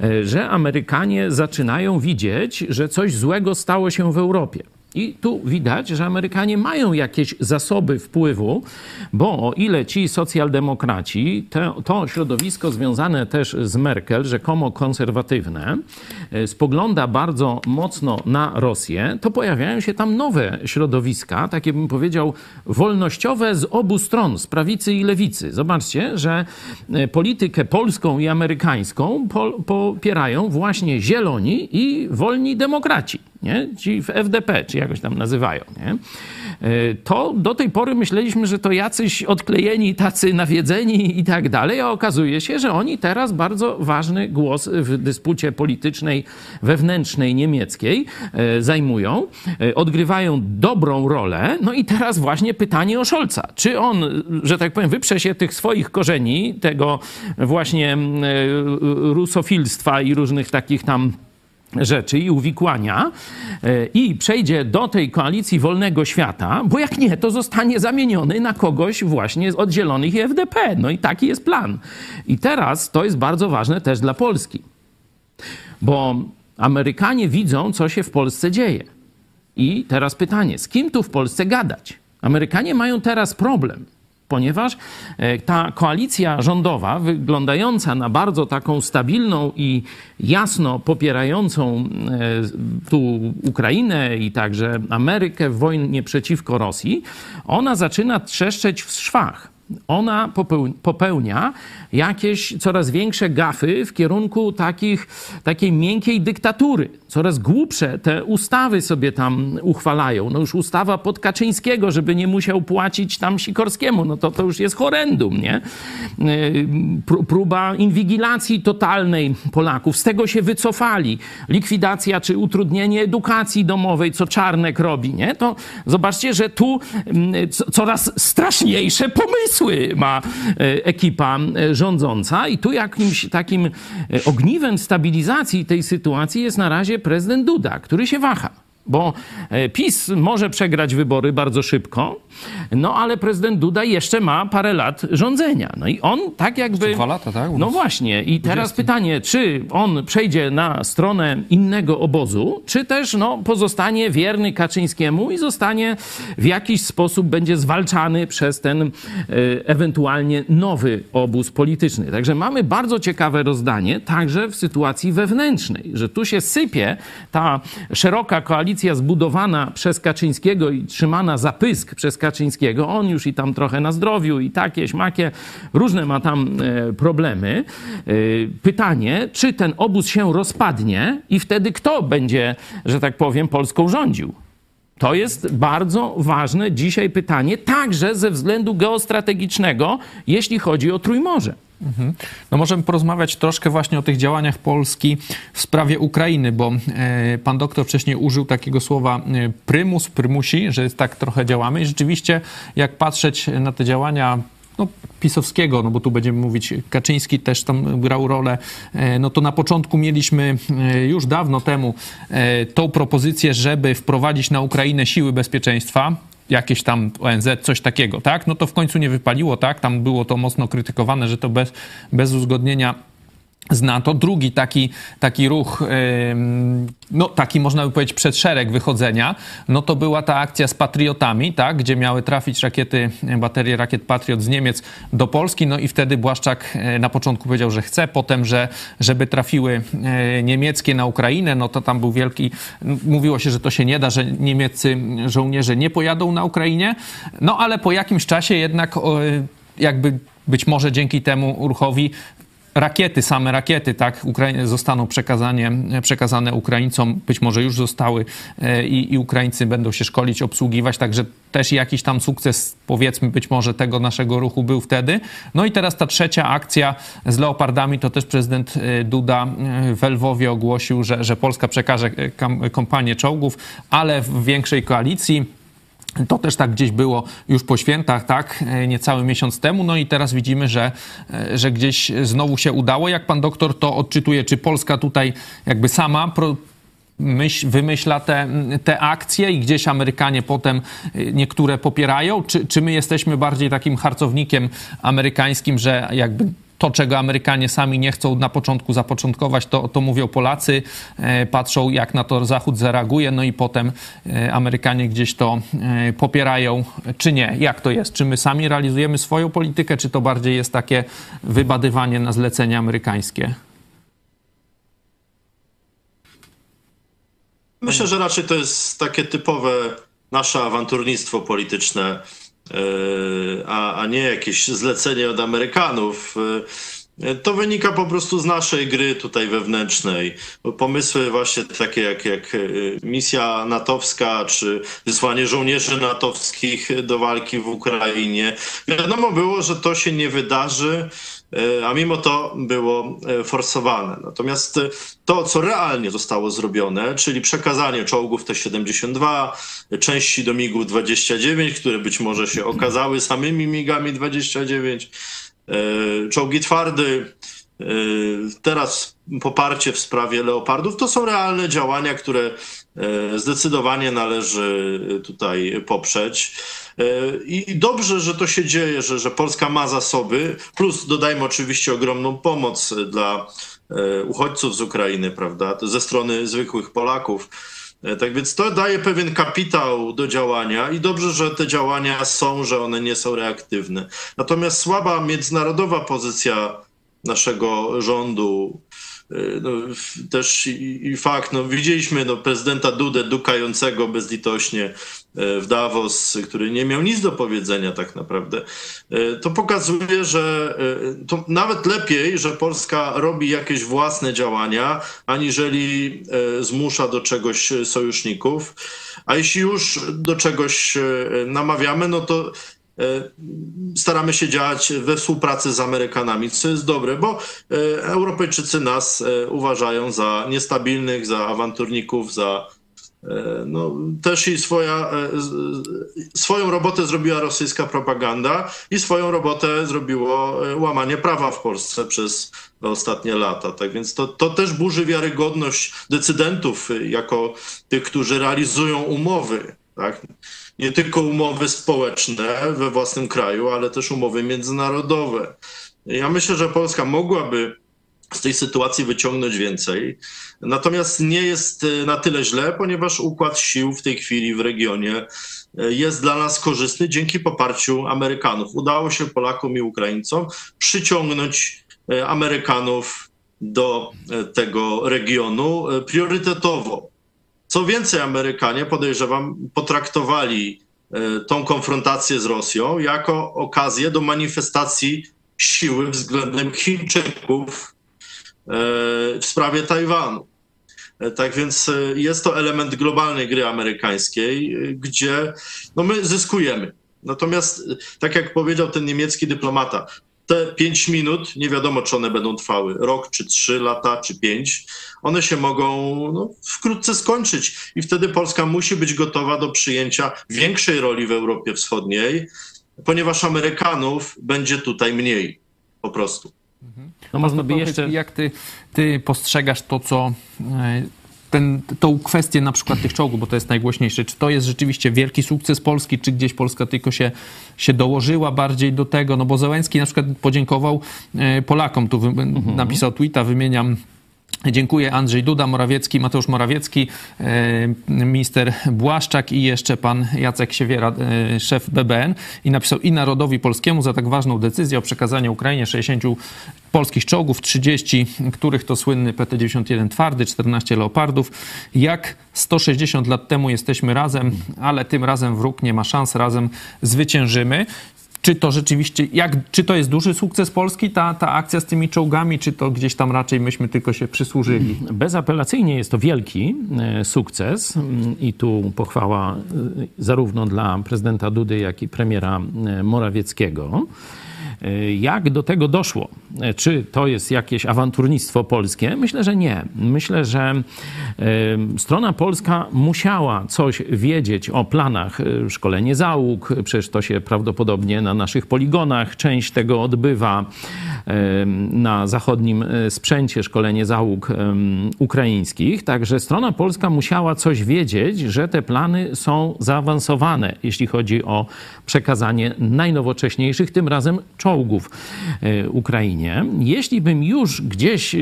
e, że Amerykanie zaczynają widzieć, że coś złego stało się w Europie. I tu widać, że Amerykanie mają jakieś zasoby wpływu, bo o ile ci socjaldemokraci, to, to środowisko związane też z Merkel, rzekomo konserwatywne, e, spogląda bardzo mocno na Rosję, to pojawiają się tam nowe środowiska, takie bym powiedział wolnościowe z obu stron, z prawicy i lewicy. Zobaczcie, że e, politykę polską i amerykańską popierają właśnie zieloni i wolni demokraci nie? ci w FDP, czy jakoś tam nazywają. Nie? E, to do tej pory myśleliśmy, że to jacyś odklejeni, tacy nawiedzeni i tak dalej, a okazuje się, że oni teraz bardzo ważny głos w dyspucie politycznej, wewnętrznej niemieckiej e, zajmują, e, odgrywają dobrą rolę. No i teraz właśnie pytanie o Scholza. Czy on, że tak powiem, wyprze się tych swoich korzeni, tego właśnie rusofilstwa i różnych takich tam rzeczy i uwikłania e, i przejdzie do tej koalicji wolnego świata, bo jak nie, to zostanie zamieniony na kogoś właśnie od Zielonych i FDP. No i taki jest plan. I teraz to jest bardzo ważne też dla Polski, bo Amerykanie widzą, co się w Polsce dzieje. I teraz pytanie, z kim tu w Polsce gadać? Amerykanie mają teraz problem ponieważ e, ta koalicja rządowa, wyglądająca na bardzo taką stabilną i jasno popierającą e, tu Ukrainę i także Amerykę w wojnie przeciwko Rosji, ona zaczyna trzeszczeć w szwach ona popełnia jakieś coraz większe gafy w kierunku takich, takiej miękkiej dyktatury. Coraz głupsze te ustawy sobie tam uchwalają. No już ustawa pod Kaczyńskiego, żeby nie musiał płacić tam Sikorskiemu, no to to już jest horrendum, nie? Y, próba inwigilacji totalnej Polaków. Z tego się wycofali. Likwidacja czy utrudnienie edukacji domowej, co Czarnek robi, nie? To zobaczcie, że tu mm, coraz straszniejsze pomysły ma y, ekipa y, rządząca i tu jakimś takim ogniwem stabilizacji tej sytuacji jest na razie prezydent Duda, który się waha. Bo e, PiS może przegrać wybory bardzo szybko, no ale prezydent Duda jeszcze ma parę lat rządzenia. No i on tak jakby. Dwa lata, tak? No właśnie. I teraz pytanie, czy on przejdzie na stronę innego obozu, czy też no, pozostanie wierny Kaczyńskiemu i zostanie w jakiś sposób będzie zwalczany przez ten e, ewentualnie nowy obóz polityczny. Także mamy bardzo ciekawe rozdanie, także w sytuacji wewnętrznej, że tu się sypie ta szeroka koalicja koalicja zbudowana przez Kaczyńskiego i trzymana za pysk przez Kaczyńskiego, on już i tam trochę na zdrowiu i takie, śmakie, różne ma tam e, problemy. E, pytanie, czy ten obóz się rozpadnie i wtedy kto będzie, że tak powiem, Polską rządził? To jest bardzo ważne dzisiaj pytanie, także ze względu geostrategicznego, jeśli chodzi o Trójmorze. Mhm. No możemy porozmawiać troszkę właśnie o tych działaniach Polski w sprawie Ukrainy, bo e, pan doktor wcześniej użył takiego słowa e, prymus, prymusi, że tak trochę działamy i rzeczywiście jak patrzeć na te działania no, pisowskiego, no bo tu będziemy mówić, Kaczyński też tam grał rolę, e, no to na początku mieliśmy już dawno temu tą propozycję, żeby wprowadzić na Ukrainę siły bezpieczeństwa jakieś tam ONZ, coś takiego, tak? No to w końcu nie wypaliło, tak? Tam było to mocno krytykowane, że to bez, bez uzgodnienia z NATO. Drugi taki, taki ruch, no taki można by powiedzieć przed szereg wychodzenia, no to była ta akcja z Patriotami, tak, gdzie miały trafić rakiety, baterie rakiet Patriot z Niemiec do Polski, no i wtedy Błaszczak e, na początku powiedział, że chce, potem, że żeby trafiły e, niemieckie na Ukrainę, no to tam był wielki, mówiło się, że to się nie da, że niemieccy żołnierze nie pojadą na Ukrainie, no ale po jakimś czasie jednak jakby być może dzięki temu ruchowi rakiety, same rakiety, tak, Ukra- zostaną przekazanie, przekazane Ukraińcom, być może już zostały e, i, i Ukraińcy będą się szkolić, obsługiwać, także też jakiś tam sukces, powiedzmy, być może tego naszego ruchu był wtedy. No i teraz ta trzecia akcja z Leopardami, to też prezydent e, Duda e, w Lwowie ogłosił, że, że Polska przekaże kompanię czołgów, ale w większej koalicji to też tak gdzieś było już po świętach, tak, e, niecały miesiąc temu. No i teraz widzimy, że, e, że gdzieś znowu się udało. Jak pan doktor to odczytuje, czy Polska tutaj jakby sama pro, myśl, wymyśla te, te akcje i gdzieś Amerykanie potem e, niektóre popierają? Czy, czy my jesteśmy bardziej takim harcownikiem amerykańskim, że jakby to, czego Amerykanie sami nie chcą na początku zapoczątkować, to, to mówią Polacy, e, patrzą jak na to Zachód zareaguje, no i potem e, Amerykanie gdzieś to e, popierają, czy nie. Jak to jest? Czy my sami realizujemy swoją politykę, czy to bardziej jest takie wybadywanie na zlecenia amerykańskie? Myślę, że raczej to jest takie typowe nasze awanturnictwo polityczne, a, a nie jakieś zlecenie od Amerykanów. To wynika po prostu z naszej gry tutaj wewnętrznej. Pomysły właśnie takie jak, jak misja natowska, czy wysłanie żołnierzy natowskich do walki w Ukrainie. Wiadomo było, że to się nie wydarzy, a mimo to było forsowane. Natomiast to, co realnie zostało zrobione, czyli przekazanie czołgów T-72, części do MiG-29, które być może się okazały samymi MiGami 29, czołgi twardy, teraz poparcie w sprawie leopardów, to są realne działania, które zdecydowanie należy tutaj poprzeć. I dobrze, że to się dzieje, że, że Polska ma zasoby, plus dodajmy oczywiście ogromną pomoc dla uchodźców z Ukrainy, prawda, ze strony zwykłych Polaków. Tak więc to daje pewien kapitał do działania i dobrze, że te działania są, że one nie są reaktywne. Natomiast słaba międzynarodowa pozycja naszego rządu, no, też i, i, fakt, no, widzieliśmy no, prezydenta Dudę dukającego bezlitośnie w Davos, który nie miał nic do powiedzenia tak naprawdę. To pokazuje, że to nawet lepiej, że Polska robi jakieś własne działania, aniżeli zmusza do czegoś sojuszników. A jeśli już do czegoś namawiamy, no to staramy się działać we współpracy z Amerykanami, co jest dobre, bo Europejczycy nas uważają za niestabilnych, za awanturników, za no, też i swoja, swoją robotę zrobiła rosyjska propaganda i swoją robotę zrobiło łamanie prawa w Polsce przez ostatnie lata. Tak więc to, to też burzy wiarygodność decydentów jako tych, którzy realizują umowy. Tak? Nie tylko umowy społeczne we własnym kraju, ale też umowy międzynarodowe. Ja myślę, że Polska mogłaby z tej sytuacji wyciągnąć więcej. Natomiast nie jest na tyle źle, ponieważ układ sił w tej chwili w regionie jest dla nas korzystny dzięki poparciu Amerykanów. Udało się Polakom i Ukraińcom przyciągnąć Amerykanów do tego regionu priorytetowo. Co więcej, Amerykanie, podejrzewam, potraktowali tą konfrontację z Rosją jako okazję do manifestacji siły względem Chińczyków w sprawie Tajwanu. Tak więc jest to element globalnej gry amerykańskiej, gdzie no my zyskujemy. Natomiast, tak jak powiedział ten niemiecki dyplomata, te pięć minut, nie wiadomo czy one będą trwały. Rok, czy trzy lata, czy pięć, one się mogą no, wkrótce skończyć. I wtedy Polska musi być gotowa do przyjęcia większej roli w Europie Wschodniej, ponieważ Amerykanów będzie tutaj mniej po prostu. No można by jeszcze... Jak ty, ty postrzegasz to, co ten, tą kwestię na przykład tych czołgów, bo to jest najgłośniejsze, czy to jest rzeczywiście wielki sukces Polski, czy gdzieś Polska tylko się, się dołożyła bardziej do tego, no bo Zełenski na przykład podziękował Polakom, tu mhm. napisał tweeta, wymieniam Dziękuję Andrzej Duda, Morawiecki, Mateusz Morawiecki, minister Błaszczak i jeszcze pan Jacek Siewiera, szef BBN i napisał i narodowi polskiemu za tak ważną decyzję o przekazaniu Ukrainie 60 polskich czołgów, 30, których to słynny PT-91 twardy, 14 leopardów. Jak 160 lat temu jesteśmy razem, ale tym razem wróg nie ma szans, razem zwyciężymy czy to rzeczywiście, jak, czy to jest duży sukces Polski, ta, ta akcja z tymi czołgami, czy to gdzieś tam raczej myśmy tylko się przysłużyli? Bezapelacyjnie jest to wielki sukces i tu pochwała zarówno dla prezydenta Dudy, jak i premiera Morawieckiego. Jak do tego doszło? Czy to jest jakieś awanturnictwo polskie? Myślę, że nie. Myślę, że strona polska musiała coś wiedzieć o planach szkolenie załóg, przecież to się prawdopodobnie na naszych poligonach część tego odbywa. na zachodnim sprzęcie, szkolenie załóg ukraińskich. Także strona polska musiała coś wiedzieć, że te plany są zaawansowane, jeśli chodzi o przekazanie najnowocześniejszych, tym razem czołgów Ukrainie. Jeśli bym już gdzieś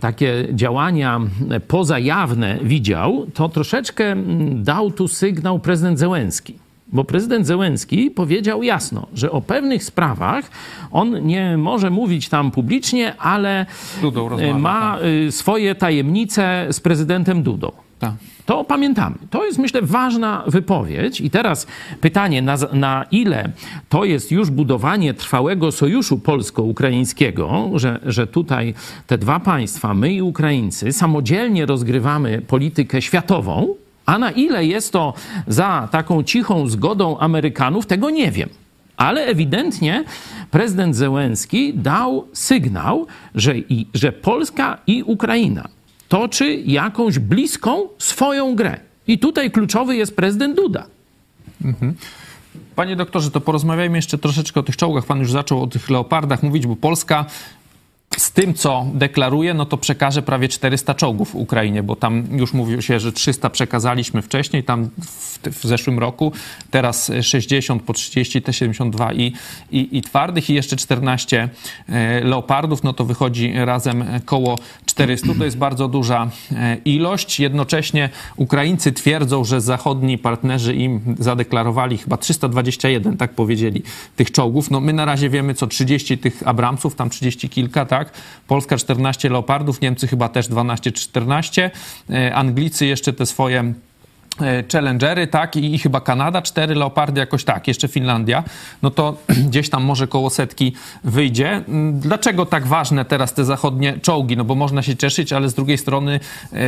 takie działania pozajawne widział, to troszeczkę dał tu sygnał prezydent Zełenski. Bo prezydent Zełenski powiedział jasno, że o pewnych sprawach on nie może mówić tam publicznie, ale ma tak. y, swoje tajemnice z prezydentem Dudą. Tak. To pamiętamy. To jest, myślę, ważna wypowiedź. I teraz pytanie, na, na ile to jest już budowanie trwałego sojuszu polsko-ukraińskiego, że, że tutaj te dwa państwa, my i Ukraińcy, samodzielnie rozgrywamy politykę światową, a na ile jest to za taką cichą zgodą Amerykanów, tego nie wiem. Ale ewidentnie prezydent Zełenski dał sygnał, że, i, że Polska i Ukraina toczy jakąś bliską swoją grę. I tutaj kluczowy jest prezydent Duda. Mhm. Panie doktorze, to porozmawiajmy jeszcze troszeczkę o tych czołgach. Pan już zaczął o tych leopardach mówić, bo Polska z tym, co deklaruje, no to przekaże prawie 400 czołgów Ukrainie, bo tam już mówiło się, że 300 przekazaliśmy wcześniej, tam w, w zeszłym roku, teraz 60 po 30, T-72 i, i, i twardych i jeszcze 14 e, leopardów, no to wychodzi razem koło 400. To jest bardzo duża e, ilość. Jednocześnie Ukraińcy twierdzą, że zachodni partnerzy im zadeklarowali chyba 321, tak powiedzieli, tych czołgów. No my na razie wiemy co 30 tych Abramsów, tam 30 kilka, tak? Polska 14 Leopardów, Niemcy chyba też 12 czy 14, e, Anglicy jeszcze te swoje Challengery, tak, i, chyba Kanada, cztery Leopardy, jakoś tak, jeszcze Finlandia, no to gdzieś tam może koło setki wyjdzie. Mm, dlaczego tak ważne teraz te zachodnie czołgi? No bo można się cieszyć, ale z drugiej strony y,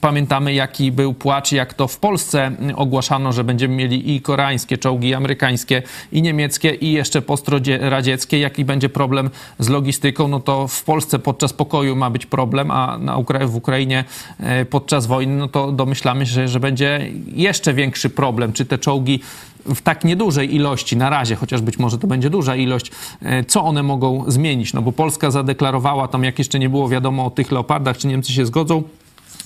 pamiętamy, jaki był płacz, jak to w Polsce ogłaszano, że będziemy mieli i koreańskie czołgi, i amerykańskie, i niemieckie, i jeszcze postradzieckie. Jaki będzie problem z logistyką? No to w Polsce podczas pokoju ma być problem, a na Ukra w Ukrainie y, podczas wojny, no to domyślamy się, że będzie jeszcze większy problem, czy te czołgi w tak niedużej ilości na razie, chociaż być może to będzie duża ilość, e, co one mogą zmienić? No bo Polska zadeklarowała tam, jak jeszcze nie było wiadomo o tych leopardach, czy Niemcy się zgodzą,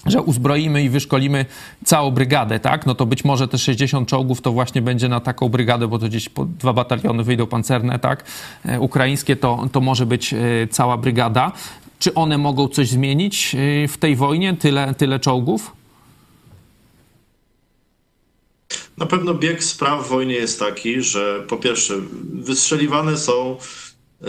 że uzbroimy i wyszkolimy całą brygadę, tak? No to być może te 60 czołgów to właśnie będzie na taką brygadę, bo to gdzieś dwa bataliony wyjdą pancerne, tak? E, ukraińskie to, to może być e, cała brygada. Czy one mogą coś zmienić w tej wojnie? Tyle, tyle czołgów? Na pewno bieg spraw w wojnie jest taki, że po pierwsze wystrzeliwane są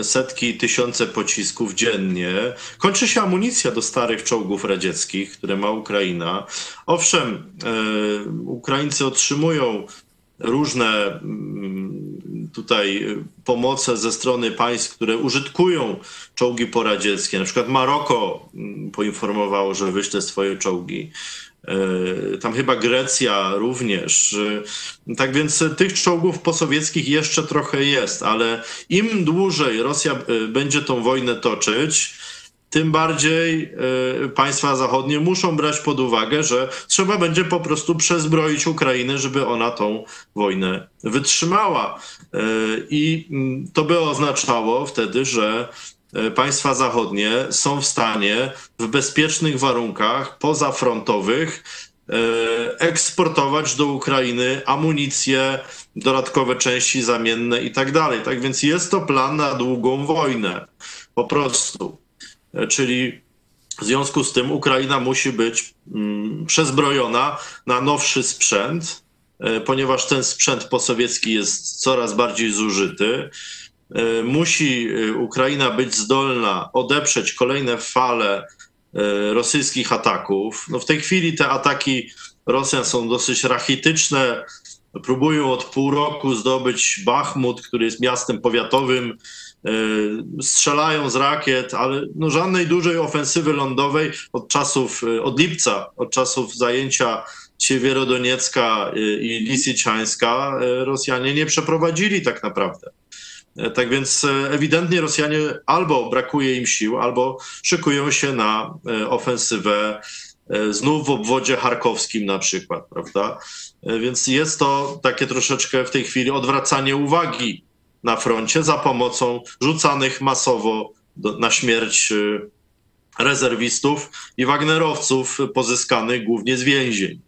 setki, tysiące pocisków dziennie. Kończy się amunicja do starych czołgów radzieckich, które ma Ukraina. Owszem, e, Ukraińcy otrzymują różne mm, tutaj pomoce ze strony państw, które użytkują czołgi poradzieckie. Na przykład Maroko mm, poinformowało, że wyśle swoje czołgi. E, tam chyba Grecja również. E, tak więc tych czołgów posowieckich jeszcze trochę jest, ale im dłużej Rosja e, będzie tą wojnę toczyć, tym bardziej państwa zachodnie muszą brać pod uwagę, że trzeba będzie po prostu przezbroić Ukrainę, żeby ona tą wojnę wytrzymała. I mm, to by oznaczało wtedy, że E, państwa zachodnie są w stanie w bezpiecznych warunkach pozafrontowych e, eksportować do Ukrainy amunicję, dodatkowe części zamienne i tak dalej. Tak więc jest to plan na długą wojnę. Po prostu. E, czyli w związku z tym Ukraina musi być mm, przezbrojona na nowszy sprzęt, ponieważ ten sprzęt posowiecki jest coraz bardziej zużyty. E, musi e, Ukraina być zdolna odeprzeć kolejne fale e, rosyjskich ataków. No w tej chwili te ataki Rosjan są dosyć rachityczne. Próbują od pół roku zdobyć Bachmut, który jest miastem powiatowym. Strzelają z rakiet, ale no żadnej dużej ofensywy lądowej od czasów, od lipca, od czasów zajęcia Siewierodoniecka i Lisiczańska Rosjanie nie przeprowadzili tak naprawdę. E, tak więc e, ewidentnie Rosjanie albo brakuje im sił, albo szykują się na e, ofensywę znów w obwodzie charkowskim na przykład, prawda? Więc jest to takie troszeczkę w tej chwili odwracanie uwagi na froncie za pomocą rzucanych masowo do, na śmierć rezerwistów i Wagnerowców pozyskanych głównie z więzień.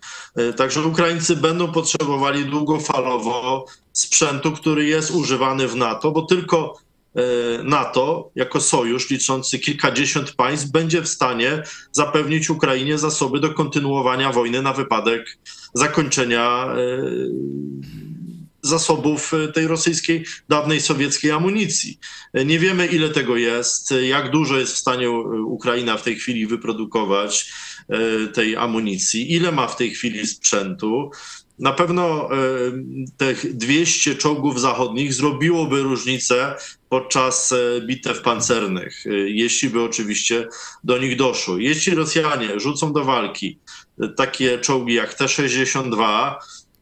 Także Ukraińcy będą potrzebowali długofalowo sprzętu, który jest używany w NATO, bo tylko E, NATO jako sojusz liczący kilkadziesiąt państw będzie w stanie zapewnić Ukrainie zasoby do kontynuowania wojny na wypadek zakończenia e, zasobów tej rosyjskiej, dawnej sowieckiej amunicji. Nie wiemy, ile tego jest, jak dużo jest w stanie Ukraina w tej chwili wyprodukować tej amunicji, ile ma w tej chwili sprzętu. Na pewno tych 200 czołgów zachodnich zrobiłoby różnicę podczas bitew pancernych, jeśli by oczywiście do nich doszło. Jeśli Rosjanie rzucą do walki takie czołgi jak T-62,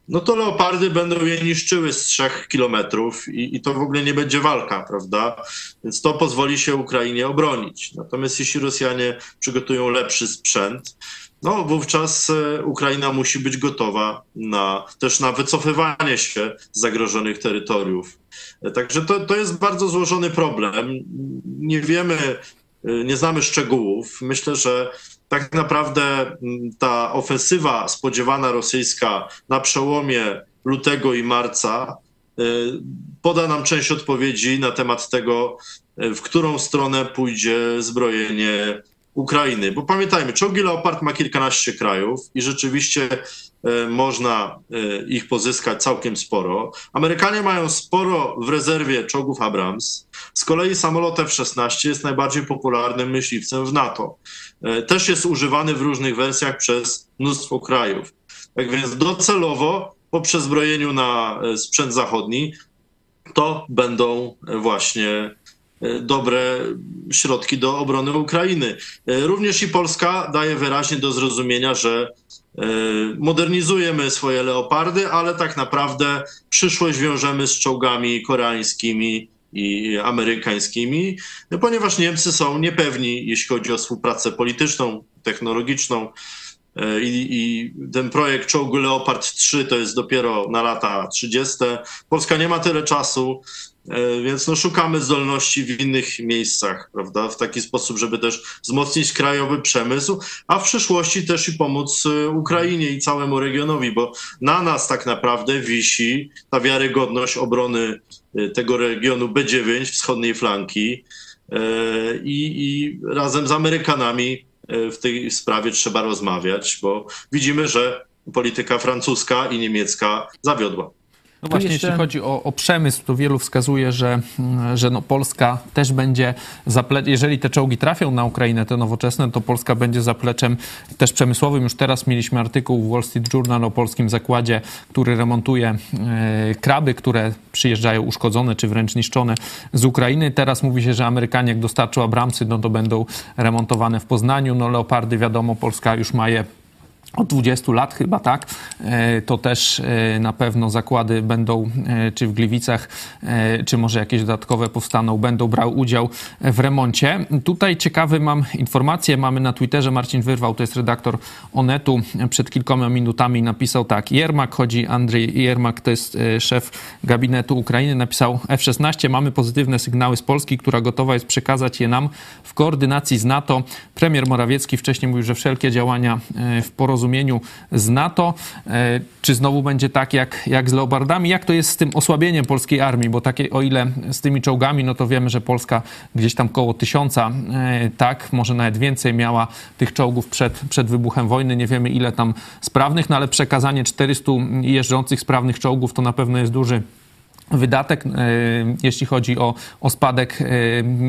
no to leopardy będą je niszczyły z trzech kilometrów i, i, to w ogóle nie będzie walka, prawda? Więc to pozwoli się Ukrainie obronić. Natomiast jeśli Rosjanie przygotują lepszy sprzęt, no wówczas Ukraina musi być gotowa na, też na wycofywanie się z zagrożonych terytoriów. Także to, to jest bardzo złożony problem. Nie wiemy, nie znamy szczegółów. Myślę, że tak naprawdę mm, ta ofensywa spodziewana rosyjska na przełomie lutego i marca y, poda nam część odpowiedzi na temat tego, y, w którą stronę pójdzie zbrojenie Ukrainy. Bo pamiętajmy, czołgi Leopard ma kilkanaście krajów i rzeczywiście można ich pozyskać całkiem sporo. Amerykanie mają sporo w rezerwie czołgów Abrams. Z kolei samolot F-16 jest najbardziej popularnym myśliwcem w NATO. E, też jest używany w różnych wersjach przez mnóstwo krajów. Tak więc docelowo po przezbrojeniu na sprzęt zachodni to będą właśnie E, dobre środki do obrony Ukrainy. E, również i Polska daje wyraźnie do zrozumienia, że e, modernizujemy swoje leopardy, ale tak naprawdę przyszłość wiążemy z czołgami koreańskimi i amerykańskimi, ponieważ Niemcy są niepewni, jeśli chodzi o współpracę polityczną, technologiczną. I, I, ten projekt czołgu Leopard 3 to jest dopiero na lata 30. Polska nie ma tyle czasu. E, więc no, szukamy zdolności w innych miejscach, prawda? W taki sposób, żeby też wzmocnić krajowy przemysł, a w przyszłości też i pomóc e, Ukrainie i całemu regionowi, bo na nas tak naprawdę wisi ta wiarygodność obrony e, tego regionu B9, wschodniej flanki. I, i razem z Amerykanami w tej sprawie trzeba rozmawiać, bo widzimy, że polityka francuska i niemiecka zawiodła. No właśnie, jeszcze... jeśli chodzi o, o, przemysł, to wielu wskazuje, że, że no Polska też będzie, zaple... jeżeli te czołgi trafią na Ukrainę, te nowoczesne, to Polska będzie zapleczem też przemysłowym. Już teraz mieliśmy artykuł w Wall Street Journal o polskim zakładzie, który remontuje e, kraby, które przyjeżdżają uszkodzone czy wręcz niszczone z Ukrainy. Teraz mówi się, że Amerykanie jak dostarczą Abramsy, no to będą remontowane w Poznaniu. No Leopardy, wiadomo, Polska już ma je od 20 lat chyba, tak? E, to też e, na pewno zakłady będą, e, czy w Gliwicach, czy może jakieś dodatkowe powstaną, będą brał udział w remoncie. Tutaj ciekawy mam informację, mamy na Twitterze, Marcin Wyrwał, to jest redaktor Onetu, przed kilkoma minutami napisał tak, Jermak, chodzi Andrzej Jermak, to jest szef gabinetu Ukrainy, napisał F-16, mamy pozytywne sygnały z Polski, która gotowa jest przekazać je nam w koordynacji z NATO. Premier Morawiecki wcześniej mówił, że wszelkie działania w porozumieniu porozumieniu z NATO. E, czy znowu będzie tak jak, jak z Leopardami? Jak to jest z tym osłabieniem polskiej armii? Bo takie, o ile z tymi czołgami, no to wiemy, że Polska gdzieś tam koło tysiąca, e, tak, może nawet więcej miała tych czołgów przed, przed wybuchem wojny. Nie wiemy ile tam sprawnych, no ale przekazanie 400 jeżdżących sprawnych czołgów to na pewno jest duży wydatek, e, jeśli chodzi o, o spadek e,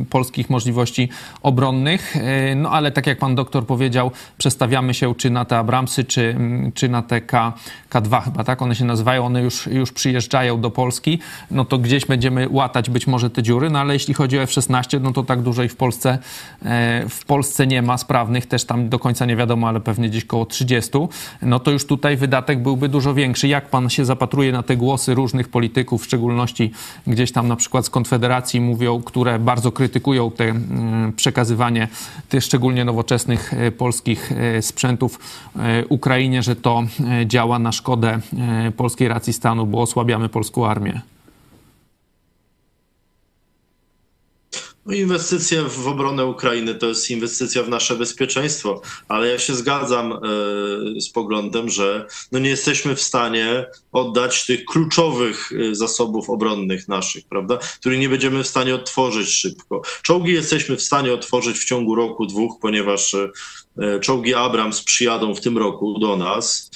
polskich możliwości obronnych. E, no ale tak jak pan doktor powiedział, przestawiamy się czy na te Abramsy, czy, czy na te K, K2 chyba, tak? One się nazywają, one już, już przyjeżdżają do Polski. No to gdzieś będziemy łatać być może te dziury, no ale jeśli chodzi o F-16, no to tak dużo w Polsce, w Polsce nie ma sprawnych, też tam do końca nie wiadomo, ale pewnie gdzieś koło 30. No to już tutaj wydatek byłby dużo większy. Jak pan się zapatruje na te głosy różnych polityków, szczególnie szczególności gdzieś tam na przykład z Konfederacji mówią, które bardzo krytykują te mm, przekazywanie tych szczególnie nowoczesnych e, polskich e, sprzętów e, Ukrainie, że to działa na szkodę polskiej racji stanu, bo osłabiamy polską armię. No, inwestycja w obronę Ukrainy to jest inwestycja w nasze bezpieczeństwo, ale ja się zgadzam e, z poglądem, że no nie jesteśmy w stanie oddać tych kluczowych e, zasobów obronnych naszych, prawda, których nie będziemy w stanie otworzyć szybko. Czołgi jesteśmy w stanie otworzyć w ciągu roku, dwóch, ponieważ e, czołgi Abrams przyjadą w tym roku do nas.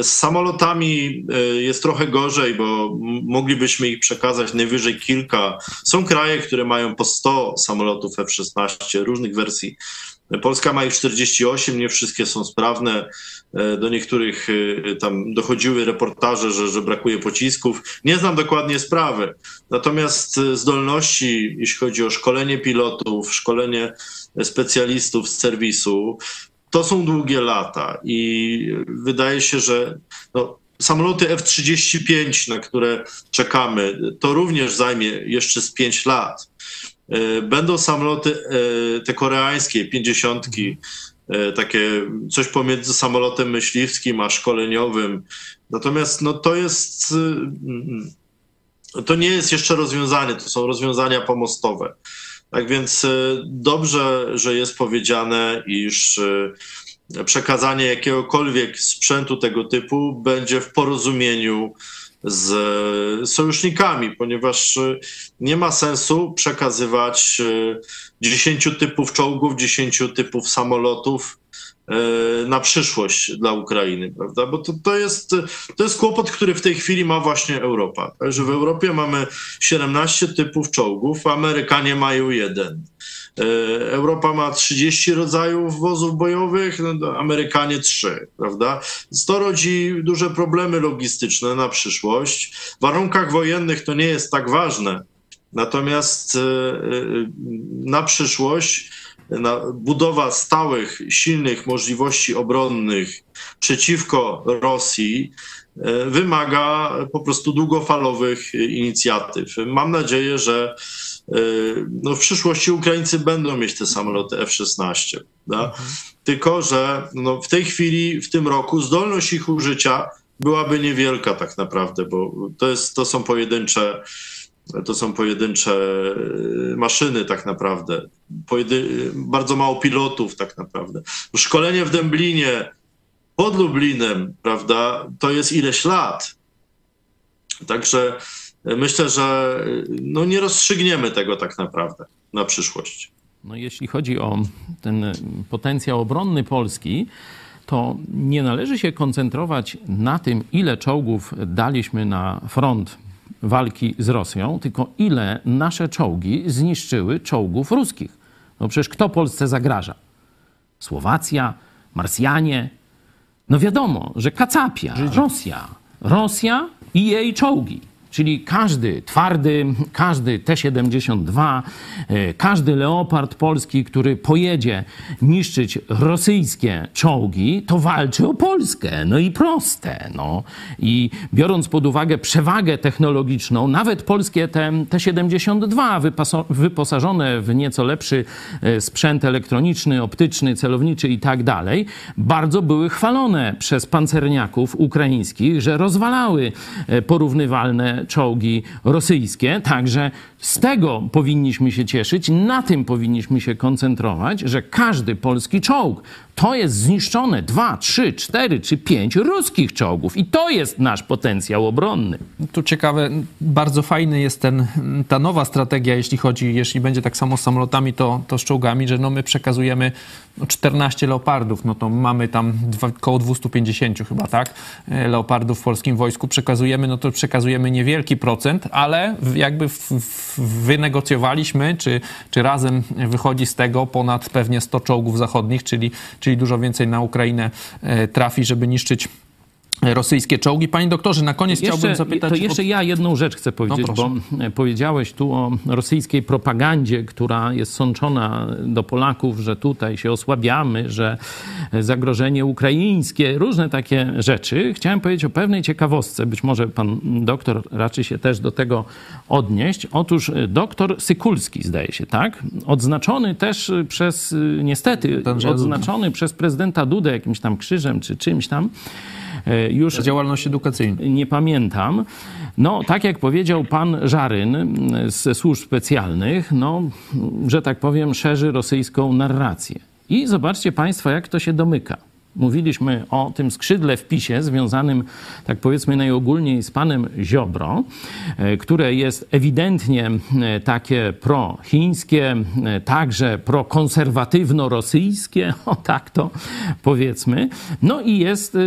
Z samolotami e, jest trochę gorzej, bo moglibyśmy ich przekazać najwyżej kilka. Są kraje, które mają po 100 samolotów F-16 różnych wersji. Polska ma ich 48, nie wszystkie są sprawne. E, do niektórych e, tam dochodziły reportaże, że, że brakuje pocisków. Nie znam dokładnie sprawy. Natomiast zdolności, jeśli chodzi o szkolenie pilotów, szkolenie specjalistów z serwisu, to są długie lata i wydaje się, że no, samoloty F-35, na które czekamy, to również zajmie jeszcze z 5 lat. E, będą samoloty e, te koreańskie, 50, e, takie coś pomiędzy samolotem myśliwskim a szkoleniowym. Natomiast no, to jest. To nie jest jeszcze rozwiązanie, to są rozwiązania pomostowe. Tak więc e, dobrze, że jest powiedziane, iż e, przekazanie jakiegokolwiek sprzętu tego typu będzie w porozumieniu z sojusznikami, ponieważ nie ma sensu przekazywać 10 typów czołgów, 10 typów samolotów na przyszłość dla Ukrainy, prawda? Bo to, to, jest, to jest kłopot, który w tej chwili ma właśnie Europa. Że w Europie mamy 17 typów czołgów, Amerykanie mają jeden. E, Europa ma 30 rodzajów wozów bojowych, no, Amerykanie 3, prawda? To rodzi duże problemy logistyczne na przyszłość. W warunkach wojennych to nie jest tak ważne, natomiast e, na przyszłość budowa stałych, silnych możliwości obronnych przeciwko Rosji e, wymaga po prostu długofalowych inicjatyw. Mam nadzieję, że e, no w przyszłości Ukraińcy będą mieć te samoloty F-16. Mhm. Tylko, że no w tej chwili, w tym roku, zdolność ich użycia byłaby niewielka tak naprawdę, bo to, jest, to są pojedyncze to są pojedyncze y, maszyny tak naprawdę. Pojedy bardzo mało pilotów tak naprawdę. Szkolenie w Dęblinie pod Lublinem, prawda, to jest ileś lat. Także myślę, że no nie rozstrzygniemy tego tak naprawdę na przyszłość. No jeśli chodzi o ten potencjał obronny Polski, to nie należy się koncentrować na tym, ile czołgów daliśmy na front walki z Rosją, tylko ile nasze czołgi zniszczyły czołgów ruskich. No przecież kto Polsce zagraża? Słowacja, Marsjanie. No wiadomo, że Kacapia, Rosja. Rosja i jej czołgi. Czyli każdy twardy, każdy T-72, e, każdy leopard polski, który pojedzie niszczyć rosyjskie czołgi, to walczy o Polskę. No i proste. No. I biorąc pod uwagę przewagę technologiczną, nawet polskie T-72 wyposażone w nieco lepszy e, sprzęt elektroniczny, optyczny, celowniczy i tak dalej, bardzo były chwalone przez pancerniaków ukraińskich, że rozwalały e, porównywalne czołgi rosyjskie. Także z tego powinniśmy się cieszyć, na tym powinniśmy się koncentrować, że każdy polski czołg to jest zniszczone dwa, trzy, cztery czy pięć ruskich czołgów i to jest nasz potencjał obronny. Tu ciekawe, bardzo fajny jest ten, ta nowa strategia, jeśli chodzi, jeśli będzie tak samo z samolotami, to, to z czołgami, że no my przekazujemy 14 leopardów, no to mamy tam dwa, około 250 chyba, tak, e, leopardów w polskim wojsku. Przekazujemy, no to przekazujemy niewielki procent, ale jakby w, w, wynegocjowaliśmy, czy, czy razem wychodzi z tego ponad pewnie 100 czołgów zachodnich, czyli czyli dużo więcej na Ukrainę e, trafi, żeby niszczyć rosyjskie czołgi. Panie doktorze, na koniec jeszcze, chciałbym zapytać... To jeszcze ja jedną rzecz chcę powiedzieć, no, bo e, powiedziałeś tu o rosyjskiej propagandzie, która jest sączona do Polaków, że tutaj się osłabiamy, że zagrożenie ukraińskie, różne takie rzeczy. Chciałem powiedzieć o pewnej ciekawostce, być może pan doktor raczy się też do tego odnieść. Otóż e, doktor Sykulski, zdaje się, tak? Odznaczony też przez, e, niestety, odznaczony przez prezydenta Dudę jakimś tam krzyżem czy czymś tam, e, już Działalność edukacyjna. nie pamiętam. No, tak jak powiedział pan Żaryn ze służb specjalnych, no, że tak powiem, szerzy rosyjską narrację. I zobaczcie państwo, jak to się domyka. Mówiliśmy o tym skrzydle w PiSie związanym, tak powiedzmy najogólniej, z panem Ziobro, e, które jest ewidentnie e, takie prochińskie, e, także prokonserwatywno-rosyjskie, o tak to powiedzmy. No i jest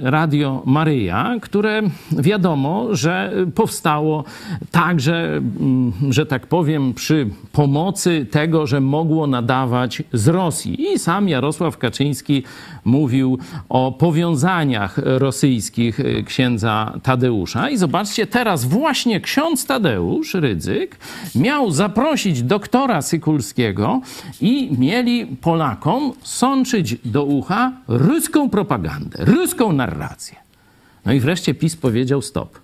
Radio Maryja, które wiadomo, że powstało także, mm, że tak powiem, przy pomocy tego, że mogło nadawać z Rosji. I sam Jarosław Kaczyński mówił, mówił o powiązaniach rosyjskich y, księdza Tadeusza. I zobaczcie, teraz właśnie ksiądz Tadeusz Rydzyk miał zaprosić doktora Sykulskiego i mieli Polakom sączyć do ucha ruską propagandę, ruską narrację. No i wreszcie PiS powiedział stop.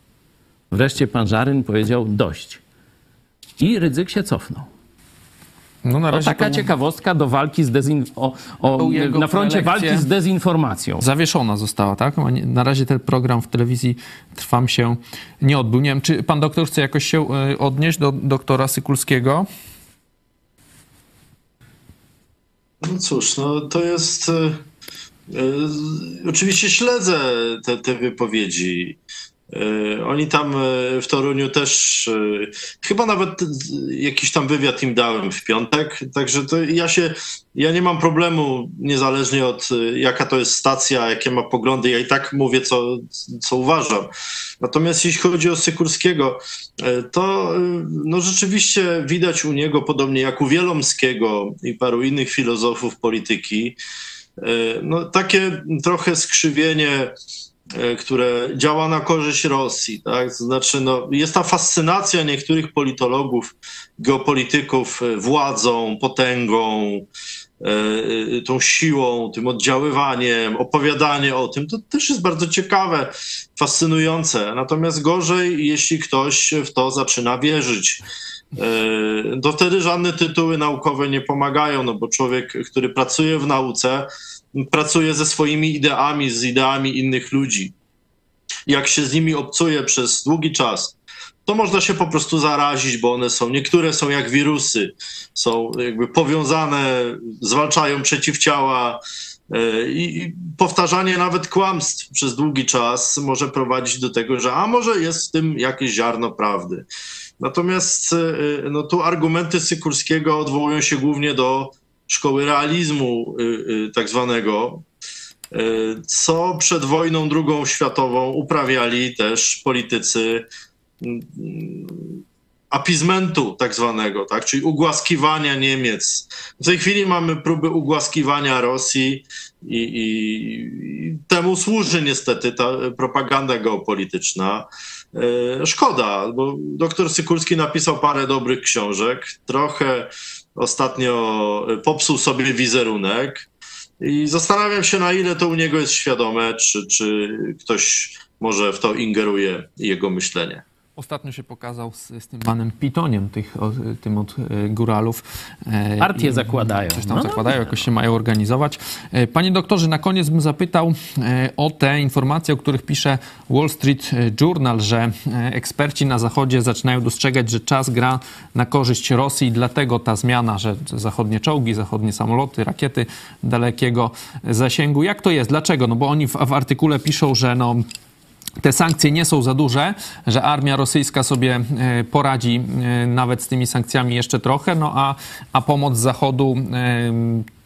Wreszcie pan Żaryn powiedział dość. I Rydzyk się cofnął. No na To razie taka to ciekawostka do walki z dezin... o, o, na froncie walki z dezinformacją. zawieszona została, tak? Na razie ten program w telewizji Trwam się nie odbył. Nie wiem, czy pan doktor chce jakoś się e, odnieść do doktora Sykulskiego? No cóż, no to jest. e, e, oczywiście śledzę te, te wypowiedzi. E, oni tam e, w Toruniu też. E, chyba nawet jakiś tam wywiad im dałem w piątek. Także to ja się. Ja nie mam problemu, niezależnie od jaka to jest stacja, jakie ma poglądy. Ja i tak mówię, co, co uważam. Natomiast jeśli chodzi o Sykurskiego, to no rzeczywiście widać u niego, podobnie jak u Wielomskiego i paru innych filozofów polityki, no takie trochę skrzywienie, które działa na korzyść Rosji. Tak? Znaczy, no, jest ta fascynacja niektórych politologów, geopolityków e, władzą, potęgą, e, tą siłą, tym oddziaływaniem, opowiadanie o tym, to też jest bardzo ciekawe, fascynujące. Natomiast gorzej, jeśli ktoś w to zaczyna wierzyć. E, To wtedy żadne tytuły naukowe nie pomagają, no bo człowiek, który pracuje w nauce, pracuje ze swoimi ideami, z ideami innych ludzi. Jak się z nimi obcuje przez długi czas, to można się po prostu zarazić, bo one są, niektóre są jak wirusy, są jakby powiązane, zwalczają przeciwciała e, i powtarzanie nawet kłamstw przez długi czas może prowadzić do tego, że a może jest w tym jakieś ziarno prawdy. Natomiast e, no, tu argumenty Sykulskiego odwołują się głównie do szkoły realizmu y, y, tak zwanego, y, co przed wojną drugą światową uprawiali też politycy mm, apizmentu tak zwanego, tak? czyli ugłaskiwania Niemiec. W tej chwili mamy próby ugłaskiwania Rosji i, i, i temu służy niestety ta propaganda geopolityczna. Szkoda, bo doktor Sykulski napisał parę dobrych książek, trochę ostatnio popsuł sobie wizerunek i zastanawiam się, na ile to u niego jest świadome, czy, czy ktoś może w to ingeruje jego myślenie. Ostatnio się pokazał z, z tym panem Pitoniem, tych, o, tym od e, góralów. E, Partie i zakładają. Coś tam No, zakładają, jakoś się mają organizować. E, Panie doktorze, na koniec bym zapytał o te informacje, o których pisze Wall Street Journal, że eksperci na Zachodzie zaczynają dostrzegać, że czas gra na korzyść Rosji, dlatego ta zmiana, że zachodnie czołgi, zachodnie samoloty, rakiety dalekiego zasięgu. Jak to jest? Dlaczego? No bo oni w, w artykule piszą, że no, te sankcje nie są za duże, że armia rosyjska sobie e, poradzi e, nawet z tymi sankcjami jeszcze trochę, no a, a pomoc Zachodu. e,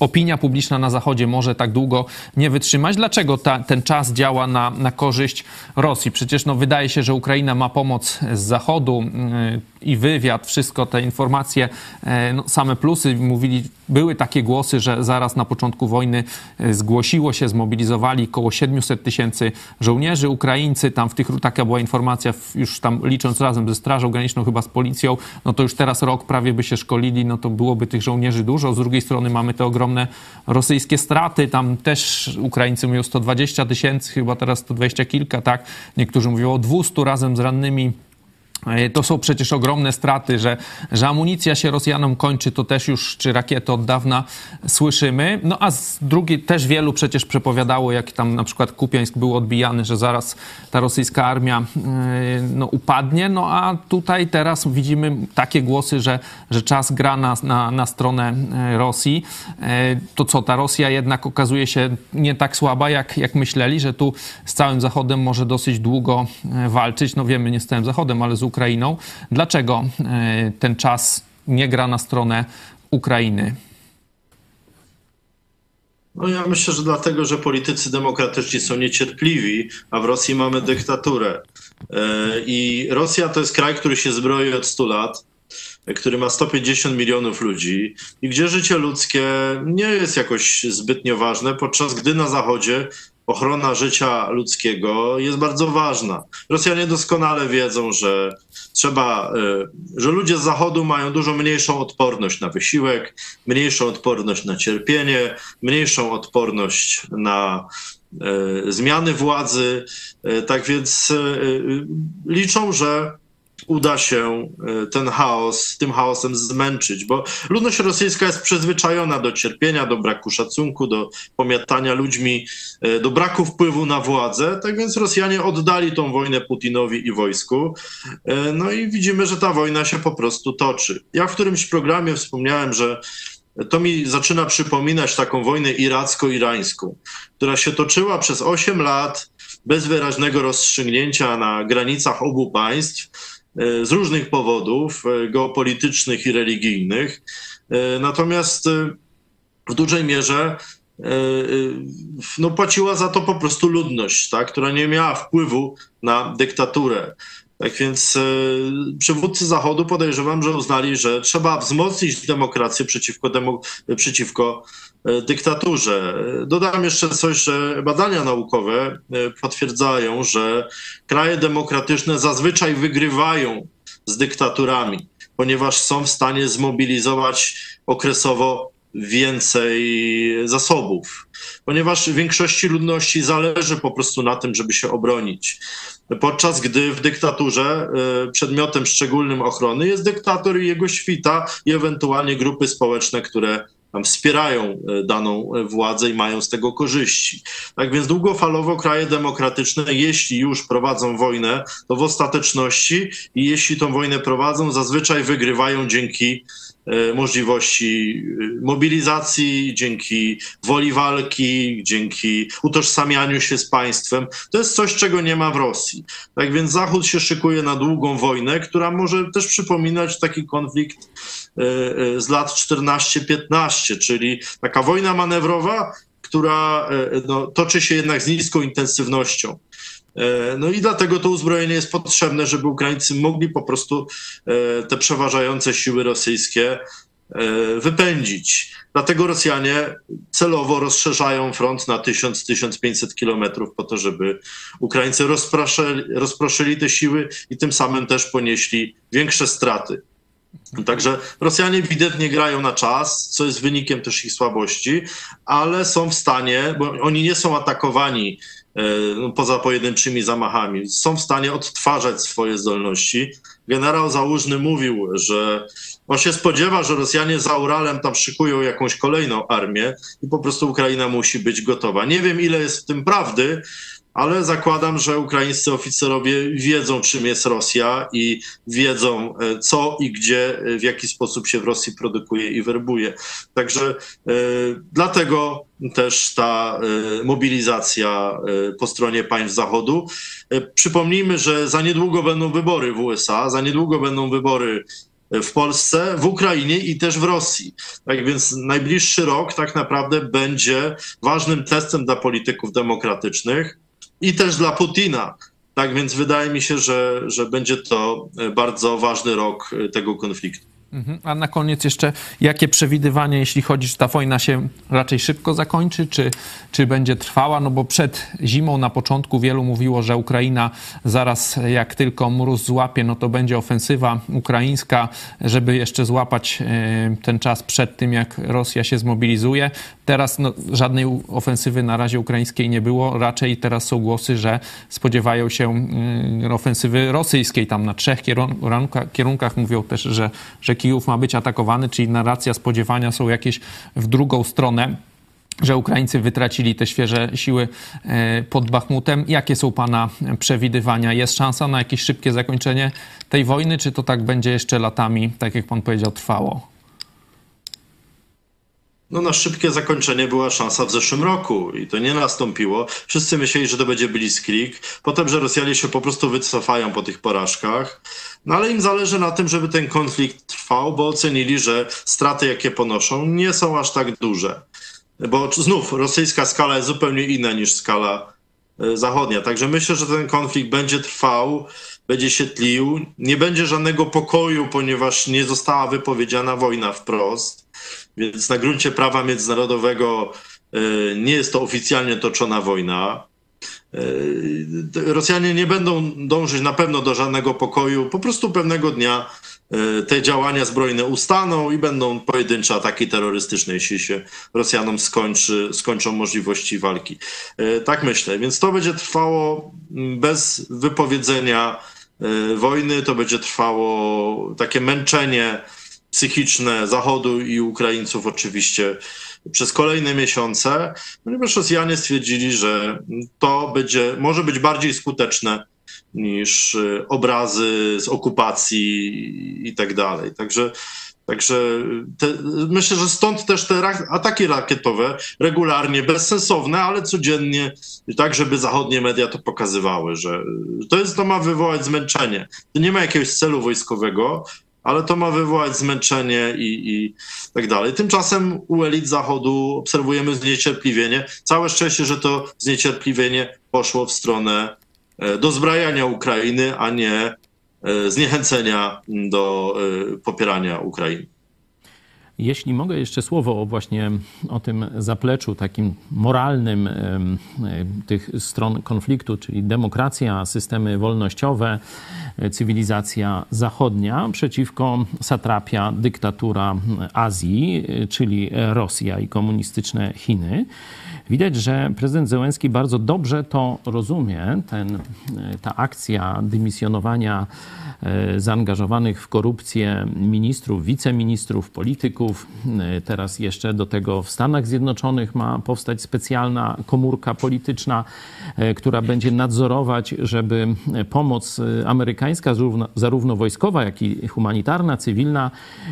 Opinia publiczna na Zachodzie może tak długo nie wytrzymać. Dlaczego ta, ten czas działa na, na korzyść Rosji? Przecież no, wydaje się, że Ukraina ma pomoc z Zachodu e, i wywiad, wszystko te informacje, e, no, same plusy. Mówili, były takie głosy, że zaraz na początku wojny e, zgłosiło się, zmobilizowali około 700 tysięcy żołnierzy. Ukraińcy, tam w tych, taka była informacja, już tam licząc razem ze Strażą Graniczną, chyba z policją, no to już teraz rok prawie by się szkolili, no to byłoby tych żołnierzy dużo. Z drugiej strony mamy te ogromne rosyjskie straty, tam też Ukraińcy mówią 120 tysięcy, chyba teraz 120 kilka, tak? Niektórzy mówią o 200 razem z rannymi to są przecież ogromne straty, że, że amunicja się Rosjanom kończy, to też już, czy rakiety od dawna słyszymy. No a z drugiej też wielu przecież przepowiadało, jak tam na przykład Kupiańsk był odbijany, że zaraz ta rosyjska armia e, no, upadnie. No a tutaj teraz widzimy takie głosy, że, że czas gra na, na, na stronę e, Rosji. To co, ta Rosja jednak okazuje się nie tak słaba, jak, jak myśleli, że tu z całym Zachodem może dosyć długo walczyć. No wiemy, nie z całym Zachodem, ale z Ukrainą Ukrainą. Dlaczego e, ten czas nie gra na stronę Ukrainy? No ja myślę, że dlatego, że politycy demokratyczni są niecierpliwi, a w Rosji mamy dyktaturę. E, I Rosja to jest kraj, który się zbroi od 100 lat, który ma 150 milionów ludzi i gdzie życie ludzkie nie jest jakoś zbytnio ważne, podczas gdy na Zachodzie ochrona życia ludzkiego jest bardzo ważna. Rosjanie doskonale wiedzą, że trzeba, e, że ludzie z Zachodu mają dużo mniejszą odporność na wysiłek, mniejszą odporność na cierpienie, mniejszą odporność na e, zmiany władzy. E, tak więc liczą, że uda się e, ten chaos, tym chaosem zmęczyć, bo ludność rosyjska jest przyzwyczajona do cierpienia, do braku szacunku, do pomiatania ludźmi, e, do braku wpływu na władzę, tak więc Rosjanie oddali tą wojnę Putinowi i wojsku, e, no i widzimy, że ta wojna się po prostu toczy. Ja w którymś programie wspomniałem, że to mi zaczyna przypominać taką wojnę iracko-irańską, która się toczyła przez 8 lat bez wyraźnego rozstrzygnięcia na granicach obu państw z różnych powodów e, geopolitycznych i religijnych. E, natomiast w dużej mierze no, płaciła za to po prostu ludność, tak, która nie miała wpływu na dyktaturę. Tak więc przywódcy Zachodu podejrzewam, że uznali, że trzeba wzmocnić demokrację przeciwko, demo, przeciwko E, dyktaturze. Dodam jeszcze coś, że badania naukowe e, potwierdzają, że kraje demokratyczne zazwyczaj wygrywają z dyktaturami, ponieważ są w stanie zmobilizować okresowo więcej zasobów, ponieważ większości ludności zależy po prostu na tym, żeby się obronić. Podczas gdy w dyktaturze e, przedmiotem szczególnym ochrony jest dyktator i jego świta i ewentualnie grupy społeczne, które tam wspierają e, daną e, władzę i mają z tego korzyści. Tak więc długofalowo kraje demokratyczne, jeśli już prowadzą wojnę, to w ostateczności i jeśli tą wojnę prowadzą, zazwyczaj wygrywają dzięki możliwości mobilizacji, dzięki woli walki, dzięki utożsamianiu się z państwem. To jest coś, czego nie ma w Rosji. Tak więc Zachód się szykuje na długą wojnę, która może też przypominać taki konflikt E, e, z lat 14-15, czyli taka wojna manewrowa, która e, no, toczy się jednak z niską intensywnością. No i dlatego to uzbrojenie jest potrzebne, żeby Ukraińcy mogli po prostu te przeważające siły rosyjskie wypędzić. Dlatego Rosjanie celowo rozszerzają front na 1000-1500 kilometrów po to, żeby Ukraińcy rozproszyli, rozproszyli te siły i tym samym też ponieśli większe straty. Także Rosjanie ewidentnie grają na czas, co jest wynikiem też ich słabości, ale są w stanie, bo oni nie są atakowani e, no, poza pojedynczymi zamachami, są w stanie odtwarzać swoje zdolności. Generał Załużny mówił, że on się spodziewa, że Rosjanie za Uralem tam szykują jakąś kolejną armię i po prostu Ukraina musi być gotowa. Nie wiem, ile jest w tym prawdy, ale zakładam, że ukraińscy oficerowie wiedzą, czym jest Rosja i wiedzą, e, co i gdzie, e, w jaki sposób się w Rosji produkuje i werbuje. Także e, dlatego też ta mobilizacja po stronie państw Zachodu. Przypomnijmy, że za niedługo będą wybory w USA, za niedługo będą wybory w Polsce, w Ukrainie i też w Rosji. Tak więc najbliższy rok tak naprawdę będzie ważnym testem dla polityków demokratycznych i też dla Putina. Tak więc wydaje mi się, że, że będzie to bardzo ważny rok tego konfliktu. Mhm. A na koniec jeszcze, jakie przewidywania, jeśli chodzi, czy ta wojna się raczej szybko zakończy, czy, czy będzie trwała? No bo przed zimą na początku wielu mówiło, że Ukraina zaraz jak tylko mróz złapie, no to będzie ofensywa ukraińska, żeby jeszcze złapać e, ten czas przed tym, jak Rosja się zmobilizuje. Teraz no, żadnej ofensywy na razie ukraińskiej nie było. Raczej teraz są głosy, że spodziewają się y, ofensywy rosyjskiej. Tam na trzech kierunkach mówią też, że, że Kijów ma być atakowany, czyli narracja spodziewania są jakieś w drugą stronę że Ukraińcy wytracili te świeże siły e, pod Bachmutem. Jakie są Pana przewidywania? Jest szansa na jakieś szybkie zakończenie tej wojny, czy to tak będzie jeszcze latami, tak jak Pan powiedział, trwało? No na szybkie zakończenie była szansa w zeszłym roku i to nie nastąpiło. Wszyscy myśleli, że to będzie blitzkrieg, potem, że Rosjanie się po prostu wycofają po tych porażkach. No ale im zależy na tym, żeby ten konflikt trwał, bo ocenili, że straty, jakie ponoszą, nie są aż tak duże. Bo znów rosyjska skala jest zupełnie inna niż skala e, zachodnia. Także myślę, że ten konflikt będzie trwał, będzie się tlił. Nie będzie żadnego pokoju, ponieważ nie została wypowiedziana wojna wprost. Więc na gruncie prawa międzynarodowego e, nie jest to oficjalnie toczona wojna. E, Rosjanie nie będą dążyć na pewno do żadnego pokoju. Po prostu pewnego dnia E, te działania zbrojne ustaną i będą pojedyncze ataki terrorystyczne, jeśli się Rosjanom skończy, skończą możliwości walki. Tak myślę. Więc to będzie trwało bez wypowiedzenia wojny, to będzie trwało takie męczenie psychiczne Zachodu i Ukraińców oczywiście przez kolejne miesiące, ponieważ Rosjanie stwierdzili, że to będzie, może być bardziej skuteczne niż y, obrazy z okupacji i tak dalej. Także, także te, myślę, że stąd też te ataki rakietowe regularnie, bezsensowne, ale codziennie, tak żeby zachodnie media to pokazywały, że to, jest, to ma wywołać zmęczenie. To nie ma jakiegoś celu wojskowego, ale to ma wywołać zmęczenie i, i tak dalej. Tymczasem u elit Zachodu obserwujemy zniecierpliwienie. Całe szczęście, że to zniecierpliwienie poszło w stronę E, dozbrajania Ukrainy, a nie e, zniechęcenia do e, popierania Ukrainy. Jeśli mogę jeszcze słowo o właśnie o tym zapleczu takim moralnym tych stron konfliktu, czyli demokracja, systemy wolnościowe, cywilizacja zachodnia przeciwko satrapia, dyktatura Azji, czyli Rosja i komunistyczne Chiny. Widać, że prezydent Zełenski bardzo dobrze to rozumie. Ten, ta akcja dymisjonowania e, zaangażowanych w korupcję ministrów, wiceministrów, polityków. E, teraz jeszcze do tego w Stanach Zjednoczonych ma powstać specjalna komórka polityczna, e, która będzie nadzorować, żeby pomoc amerykańska, zarówno wojskowa, jak i humanitarna, cywilna,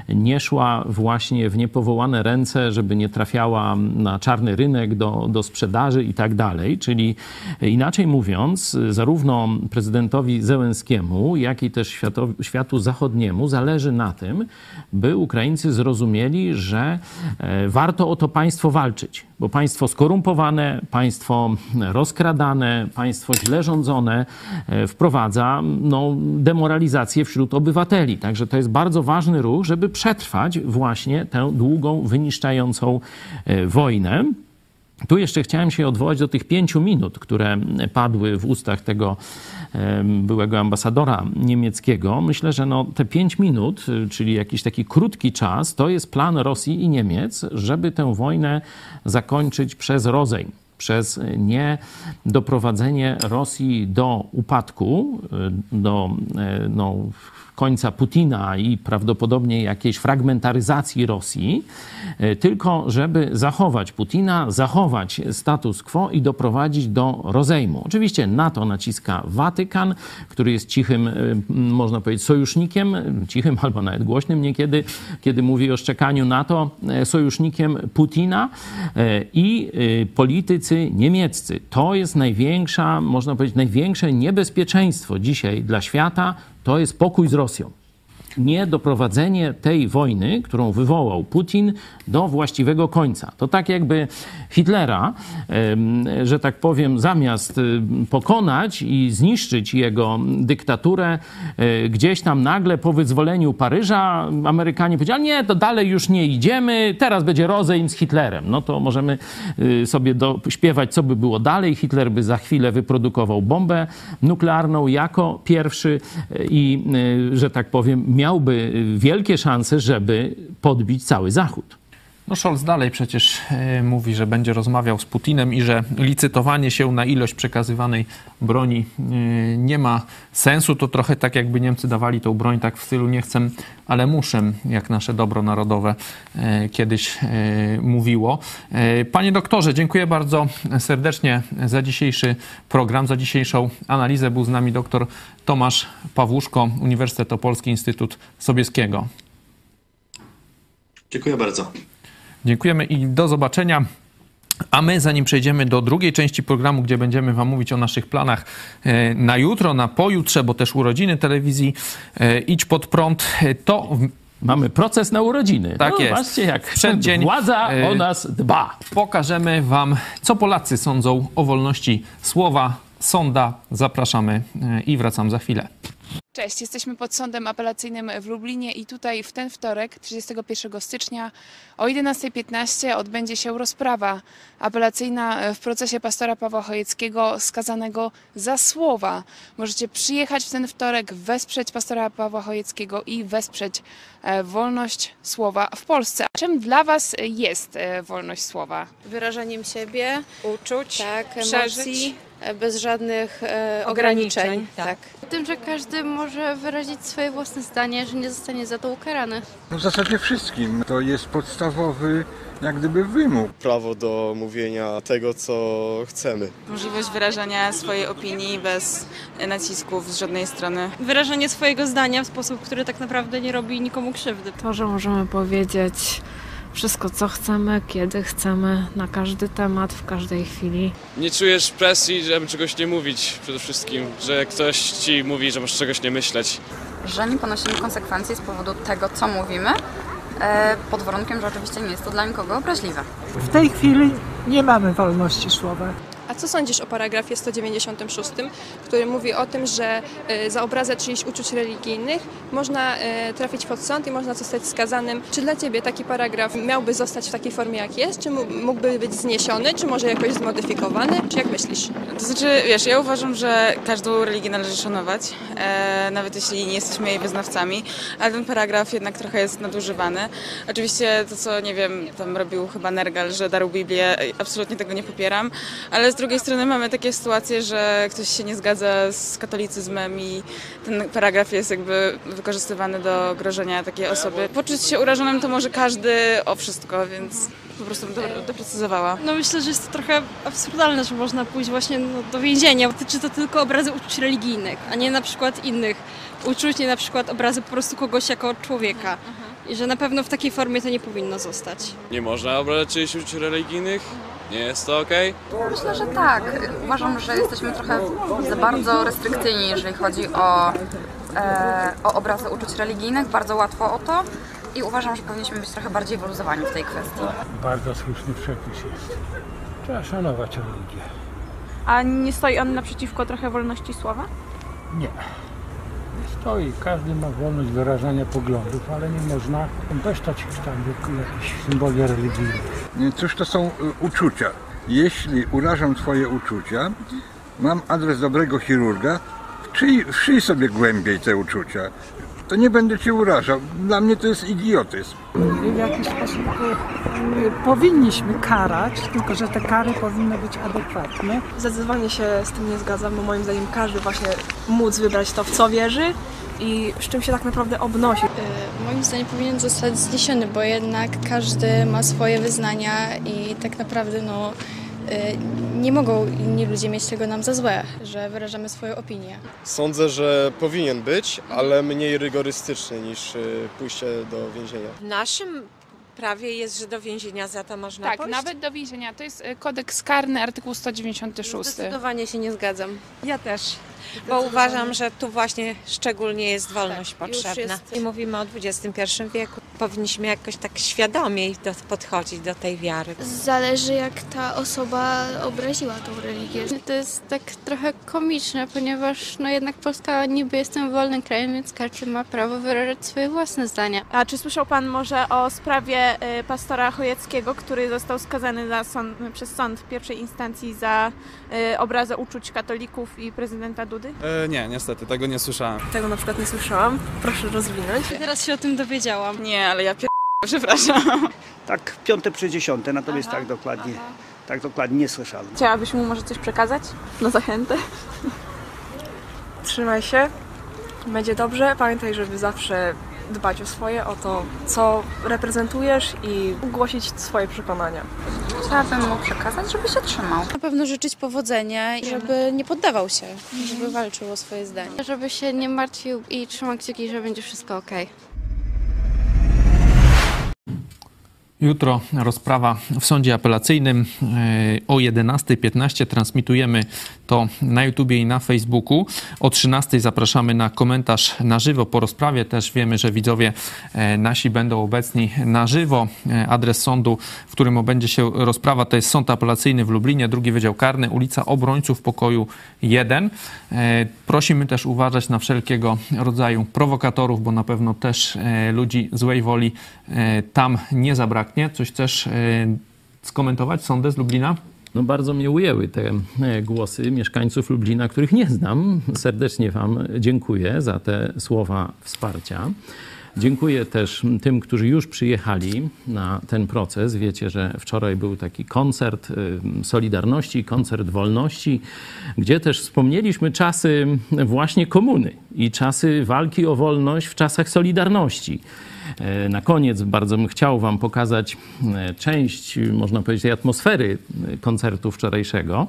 nie szła właśnie w niepowołane ręce, żeby nie trafiała na czarny rynek do do, sprzedaży i tak dalej. Czyli inaczej mówiąc, zarówno prezydentowi Zełenskiemu, jak i też światu, światu zachodniemu zależy na tym, by Ukraińcy zrozumieli, że e, warto o to państwo walczyć, bo państwo skorumpowane, państwo rozkradane, państwo źle rządzone e, wprowadza no, demoralizację wśród obywateli. Także to jest bardzo ważny ruch, żeby przetrwać właśnie tę długą, wyniszczającą e, wojnę. Tu jeszcze chciałem się odwołać do tych pięciu minut, które padły w ustach tego byłego ambasadora niemieckiego. Myślę, że no, te pięć minut, czyli jakiś taki krótki czas, to jest plan Rosji i Niemiec, żeby tę wojnę zakończyć przez rozejm przez nie doprowadzenie Rosji do upadku, do e, no, końca Putina i prawdopodobnie jakiejś fragmentaryzacji Rosji, e, tylko żeby zachować Putina, zachować status quo i doprowadzić do rozejmu. Oczywiście na to naciska Watykan, który jest cichym, e, można powiedzieć, sojusznikiem, cichym albo nawet głośnym niekiedy, kiedy mówi o szczekaniu NATO, e, sojusznikiem Putina i politycy niemieccy. To jest największa, można powiedzieć, największe niebezpieczeństwo dzisiaj dla świata, to jest pokój z Rosją nie doprowadzenie tej wojny, którą wywołał Putin, do właściwego końca. To tak jakby Hitlera, że tak powiem, zamiast pokonać i zniszczyć jego dyktaturę, e, gdzieś tam nagle po wyzwoleniu Paryża Amerykanie powiedzieli, nie, to dalej już nie idziemy, teraz będzie rozejm z Hitlerem. No to możemy y, sobie śpiewać, co by było dalej. Hitler by za chwilę wyprodukował bombę nuklearną jako pierwszy e, i, y, że tak powiem, miał miałby wielkie szanse, żeby podbić cały Zachód. No Scholz dalej przecież e, mówi, że będzie rozmawiał z Putinem i że licytowanie się na ilość przekazywanej broni e, nie ma sensu. To trochę tak, jakby Niemcy dawali tą broń tak w stylu nie chcę, ale muszę, jak nasze dobro narodowe e, kiedyś mówiło. Panie doktorze, dziękuję bardzo serdecznie za dzisiejszy program, za dzisiejszą analizę. Był z nami doktor Tomasz Pawłuszko, Uniwersytet Opolski, Instytut Sobieskiego. Dziękuję bardzo. Dziękujemy i do zobaczenia. A my, zanim przejdziemy do drugiej części programu, gdzie będziemy Wam mówić o naszych planach e, na jutro, na pojutrze, bo też urodziny telewizji e, Idź pod prąd, e, to Mamy proces na urodziny. Tak no, jest. Zobaczcie, jak Przeddzień, władza o nas dba. pokażemy Wam, co Polacy sądzą o wolności słowa. Sonda, zapraszamy i wracam za chwilę. Cześć, jesteśmy pod sądem apelacyjnym w Lublinie i tutaj w ten wtorek, 31 stycznia o 11.15 odbędzie się rozprawa apelacyjna w procesie pastora Pawła Chojeckiego skazanego za słowa. Możecie przyjechać w ten wtorek, wesprzeć pastora Pawła Chojeckiego i wesprzeć e, wolność słowa w Polsce. A czym dla Was jest e, wolność słowa? wyrażaniem siebie, uczuć, tak, przeżyć. emocji, e, bez żadnych e, Ograniczeń, ograniczeń. tak. Tym, że każdy może wyrazić swoje własne zdanie, że nie zostanie za to ukarany. No w zasadzie wszystkim. To jest podstawowy jak gdyby wymóg. prawo do mówienia tego, co chcemy. Możliwość wyrażania swojej opinii bez nacisków z żadnej strony. Wyrażanie swojego zdania w sposób, który tak naprawdę nie robi nikomu krzywdy. To, że możemy powiedzieć wszystko, co chcemy, kiedy chcemy, na każdy temat, w każdej chwili. Nie czujesz presji, żeby czegoś nie mówić przede wszystkim, że ktoś ci mówi, że masz czegoś nie myśleć. Że nie ponosimy konsekwencji z powodu tego, co mówimy, e, pod warunkiem, że oczywiście nie jest to dla nikogo obraźliwe. W tej chwili nie mamy wolności słowa. A co sądzisz o paragrafie 196, który mówi o tym, że e, za obrazę czyichś uczuć religijnych można e, trafić pod sąd i można zostać skazanym? Czy dla Ciebie taki paragraf miałby zostać w takiej formie, jak jest? Czy mógłby być zniesiony, czy może jakoś zmodyfikowany? Czy jak myślisz? To znaczy, wiesz, ja uważam, że każdą religię należy szanować, e, nawet jeśli nie jesteśmy jej wyznawcami, ale ten paragraf jednak trochę jest nadużywany. Oczywiście to, co, nie wiem, tam robił chyba Nergal, że darł Biblię, absolutnie tego nie popieram, ale z drugiej strony mamy takie sytuacje, że ktoś się nie zgadza z katolicyzmem i ten paragraf jest jakby wykorzystywany do grożenia takiej osoby. Poczuć się urażonym to może każdy o wszystko, więc po prostu bym doprecyzowała. No myślę, że jest to trochę absurdalne, że można pójść właśnie no, do więzienia. Dotyczy to tylko obrazy uczuć religijnych, a nie na przykład innych uczuć, nie na przykład obrazy po prostu kogoś jako człowieka. I że na pewno w takiej formie to nie powinno zostać. Nie można obrażać czyichś uczuć religijnych? Nie jest to okej? Myślę, że tak. Uważam, że jesteśmy trochę za bardzo restrykcyjni, jeżeli chodzi o, e, o obrazy uczuć religijnych. Bardzo łatwo o to. I uważam, że powinniśmy być trochę bardziej wyluzowani w tej kwestii. Bardzo słuszny przepis jest. Trzeba szanować religię. A nie stoi on naprzeciwko trochę wolności słowa? Nie. Nie stoi. Każdy ma wolność wyrażania poglądów, ale nie można bezstać tam jakichś symboli religijnych. Cóż to są y, uczucia? Jeśli urażam twoje uczucia, mam adres dobrego chirurga, wszyj sobie głębiej te uczucia. To nie będę cię urażał. Dla mnie to jest idiotyzm. W jakiś sposób y, powinniśmy karać, tylko że te kary powinny być adekwatne. Zdecydowanie się z tym nie zgadzam, bo moim zdaniem każdy właśnie móc wybrać to, w co wierzy i z czym się tak naprawdę obnosi. Moim zdaniem powinien zostać zniesiony, bo jednak każdy ma swoje wyznania i tak naprawdę no, y, nie mogą inni ludzie mieć tego nam za złe, że wyrażamy swoją opinię. Sądzę, że powinien być, ale mniej rygorystyczny niż y, pójście do więzienia. W naszym prawie jest, że do więzienia za to można Tak, nawet do więzienia. To jest e, kodeks karny, artykuł 196. Zdecydowanie się nie zgadzam. Ja też. Bo uważam, że tu właśnie szczególnie jest wolność Tak, potrzebna. jest- I mówimy o XXI wieku. Powinniśmy jakoś tak świadomiej do, podchodzić do tej wiary. Zależy jak ta osoba obraziła tą religię. To jest tak trochę komiczne, ponieważ no jednak Polska niby jestem wolnym krajem, więc każdy ma prawo wyrażać swoje własne zdania. A czy słyszał Pan może o sprawie y, pastora Chojeckiego, który został skazany za sąd, przez sąd w pierwszej instancji za y, obrazę uczuć katolików i prezydenta Dudy? E, nie, niestety, tego nie słyszałem. Tego na przykład nie słyszałam. Proszę rozwinąć. Teraz się o tym dowiedziałam. Nie, ale ja pier... Przepraszam. Tak, piąte przy dziesiąte, natomiast tak dokładnie, tak dokładnie nie słyszałem. Chciałabyś mu może coś przekazać? Na zachętę? Trzymaj się, będzie dobrze. Pamiętaj, żeby zawsze dbać o swoje, o to, co reprezentujesz i głosić swoje przekonania. Chciałabym mu przekazać, żeby się trzymał. Na pewno życzyć powodzenia i żeby nie poddawał się, żeby walczył o swoje zdanie. Żeby się nie martwił i trzymał kciuki, że będzie wszystko ok. Jutro rozprawa w sądzie apelacyjnym e, o 11.15. Transmitujemy to na YouTubie i na Facebooku. O 13.00 zapraszamy na komentarz na żywo po rozprawie. Też wiemy, że widzowie e, nasi będą obecni na żywo. E, Adres sądu, w którym odbędzie się rozprawa, to jest Sąd Apelacyjny w Lublinie, drugi Wydział Karny, ulica Obrońców, pokoju 1. Prosimy też uważać na wszelkiego rodzaju prowokatorów, bo na pewno też ludzi złej woli tam nie zabraknie. Coś chcesz skomentować, sądę z Lublina? No bardzo mnie ujęły te e, głosy mieszkańców Lublina, których nie znam. Serdecznie Wam dziękuję za te słowa wsparcia. Dziękuję też tym, którzy już przyjechali na ten proces. Wiecie, że wczoraj był taki koncert y, Solidarności, koncert wolności, gdzie też wspomnieliśmy czasy właśnie komuny i czasy walki o wolność w czasach Solidarności. E, na koniec bardzo bym chciał Wam pokazać e, część, można powiedzieć, atmosfery koncertu wczorajszego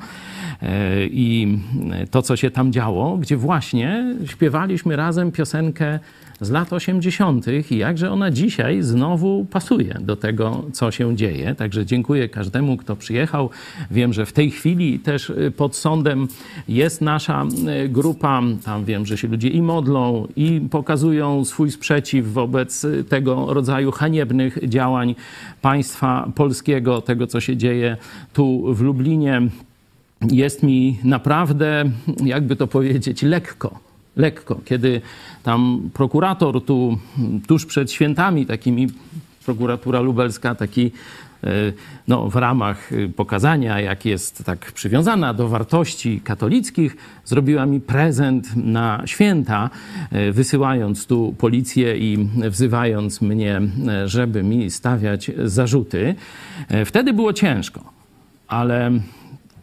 i to, co się tam działo, gdzie właśnie śpiewaliśmy razem piosenkę z lat 80. i jakże ona dzisiaj znowu pasuje do tego, co się dzieje. Także dziękuję każdemu, kto przyjechał. Wiem, że w tej chwili też pod sądem jest nasza grupa. Tam wiem, że się ludzie i modlą, i pokazują swój sprzeciw wobec tego rodzaju haniebnych działań państwa polskiego, tego, co się dzieje tu w Lublinie. Jest mi naprawdę, jakby to powiedzieć, lekko lekko. Kiedy tam prokurator tu tuż przed świętami takimi, prokuratura lubelska taki e, no, w ramach pokazania, jak jest tak przywiązana do wartości katolickich, zrobiła mi prezent na święta, e, wysyłając tu policję i wzywając mnie, e, żeby mi stawiać zarzuty. Wtedy było ciężko, ale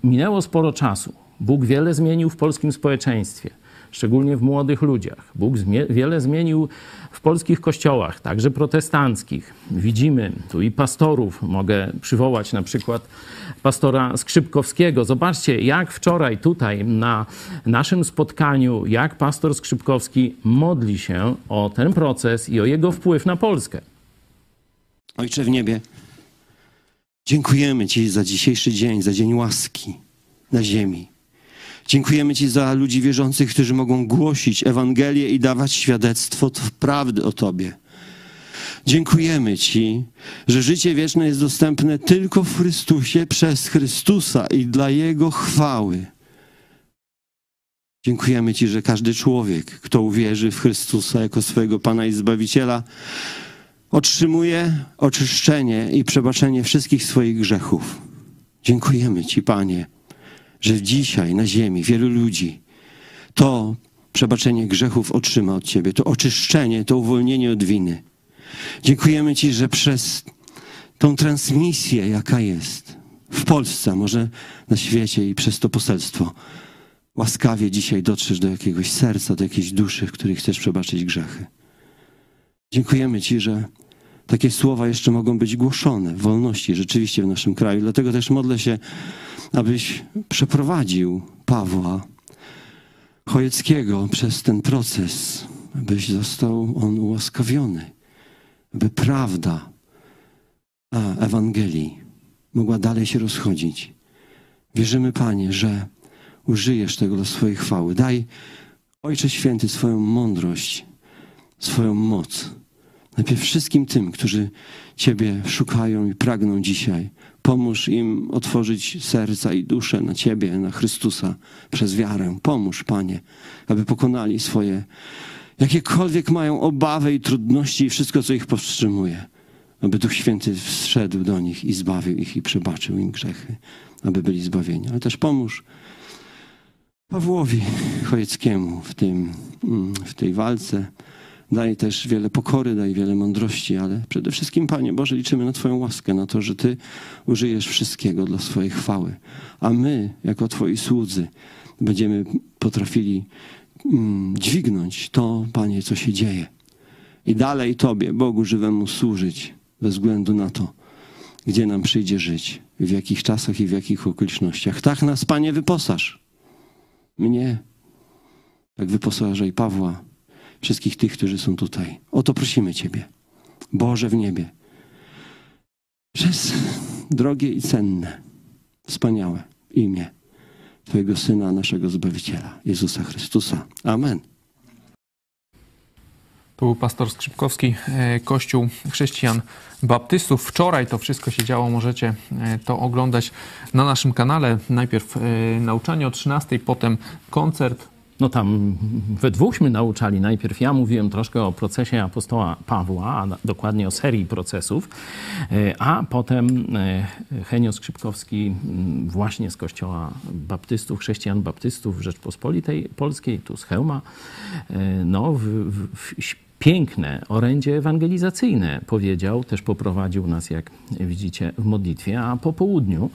minęło sporo czasu. Bóg wiele zmienił w polskim społeczeństwie szczególnie w młodych ludziach. Bóg wiele zmienił w polskich kościołach, także protestanckich. Widzimy tu i pastorów, mogę przywołać na przykład pastora Skrzypkowskiego. Zobaczcie, jak wczoraj tutaj na naszym spotkaniu, jak pastor Skrzypkowski modli się o ten proces i o jego wpływ na Polskę. Ojcze w niebie, dziękujemy Ci za dzisiejszy dzień, za dzień łaski na ziemi. Dziękujemy Ci za ludzi wierzących, którzy mogą głosić Ewangelię i dawać świadectwo prawdy o Tobie. Dziękujemy Ci, że życie wieczne jest dostępne tylko w Chrystusie, przez Chrystusa i dla Jego chwały. Dziękujemy Ci, że każdy człowiek, kto uwierzy w Chrystusa jako swojego Pana i Zbawiciela, otrzymuje oczyszczenie i przebaczenie wszystkich swoich grzechów. Dziękujemy Ci, Panie że dzisiaj na ziemi wielu ludzi to przebaczenie grzechów otrzyma od Ciebie, to oczyszczenie, to uwolnienie od winy. Dziękujemy Ci, że przez tą transmisję, jaka jest w Polsce, może na świecie i przez to poselstwo, łaskawie dzisiaj dotrzesz do jakiegoś serca, do jakiejś duszy, w której chcesz przebaczyć grzechy. Dziękujemy Ci, że takie słowa jeszcze mogą być głoszone w wolności rzeczywiście w naszym kraju. Dlatego też modlę się abyś przeprowadził Pawła Chojeckiego przez ten proces, abyś został on ułaskawiony, by prawda Ewangelii mogła dalej się rozchodzić. Wierzymy, Panie, że użyjesz tego do swojej chwały. Daj, Ojcze Święty, swoją mądrość, swoją moc. Najpierw wszystkim tym, którzy Ciebie szukają i pragną dzisiaj Pomóż im otworzyć serca i duszę na Ciebie, na Chrystusa przez wiarę. Pomóż, Panie, aby pokonali swoje jakiekolwiek mają obawy i trudności i wszystko, co ich powstrzymuje. Aby Duch Święty wszedł do nich i zbawił ich i przebaczył im grzechy, aby byli zbawieni. Ale też pomóż Pawłowi Chojeckiemu w, tym, mm, w tej walce Daj też wiele pokory, daj wiele mądrości, ale przede wszystkim, Panie Boże, liczymy na Twoją łaskę, na to, że Ty użyjesz wszystkiego dla swojej chwały. A my, jako Twoi słudzy, będziemy potrafili mm, dźwignąć to, Panie, co się dzieje. I dalej Tobie, Bogu żywemu, służyć, bez względu na to, gdzie nam przyjdzie żyć, w jakich czasach i w jakich okolicznościach. Tak nas, Panie, wyposaż. Mnie, tak wyposażaj Pawła, wszystkich tych, którzy są tutaj. O to prosimy Ciebie, Boże w niebie, przez drogie i cenne, wspaniałe imię Twojego Syna, naszego Zbawiciela, Jezusa Chrystusa. Amen. To był pastor Skrzypkowski, e, Kościół Chrześcijan Baptystów. Wczoraj to wszystko się działo, możecie e, to oglądać na naszym kanale. Najpierw e, nauczanie o 13, potem koncert. No tam we dwóchśmy nauczali. Najpierw ja mówiłem troszkę o procesie apostoła Pawła, a dokładnie o serii procesów, a potem Henio Skrzypkowski właśnie z Kościoła Baptystów, Chrześcijan Baptystów Rzeczpospolitej Polskiej, tu z Chełma, no w, w, piękne orędzie ewangelizacyjne powiedział, też poprowadził nas, jak widzicie, w modlitwie, a po południu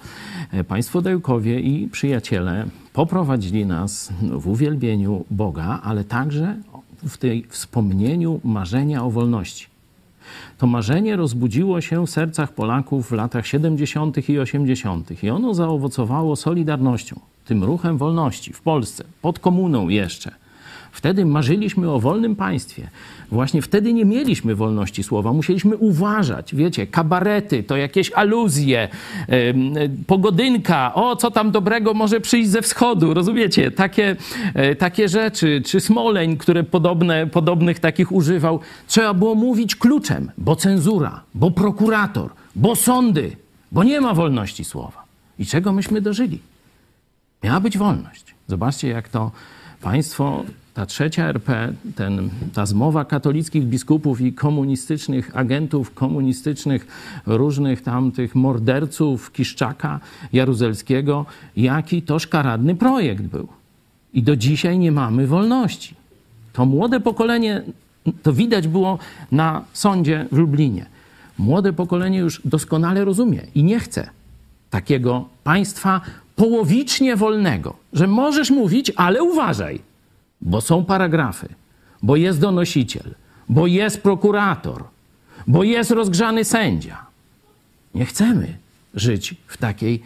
państwo Dajkowie i przyjaciele poprowadzili nas w uwielbieniu Boga, ale także w tej wspomnieniu marzenia o wolności. To marzenie rozbudziło się w sercach Polaków w latach 70. i 80. i ono zaowocowało solidarnością, tym ruchem wolności w Polsce, pod komuną jeszcze – Wtedy marzyliśmy o wolnym państwie. Właśnie wtedy nie mieliśmy wolności słowa. Musieliśmy uważać. Wiecie, kabarety to jakieś aluzje, pogodynka, o co tam dobrego może przyjść ze wschodu. Rozumiecie? Takie, yy, takie rzeczy. Czy Smoleń, które podobne, podobnych takich używał. Trzeba było mówić kluczem, bo cenzura, bo prokurator, bo sądy, bo nie ma wolności słowa. I czego myśmy dożyli? Miała być wolność. Zobaczcie, jak to państwo ta trzecia RP, ten, ta zmowa katolickich biskupów i komunistycznych agentów, komunistycznych różnych tamtych morderców Kiszczaka, Jaruzelskiego, jaki to szkaradny projekt był. I do dzisiaj nie mamy wolności. To młode pokolenie, to widać było na sądzie w Lublinie. Młode pokolenie już doskonale rozumie i nie chce takiego państwa połowicznie wolnego, że możesz mówić, ale uważaj bo są paragrafy, bo jest donosiciel, bo jest prokurator, bo jest rozgrzany sędzia. Nie chcemy żyć w takiej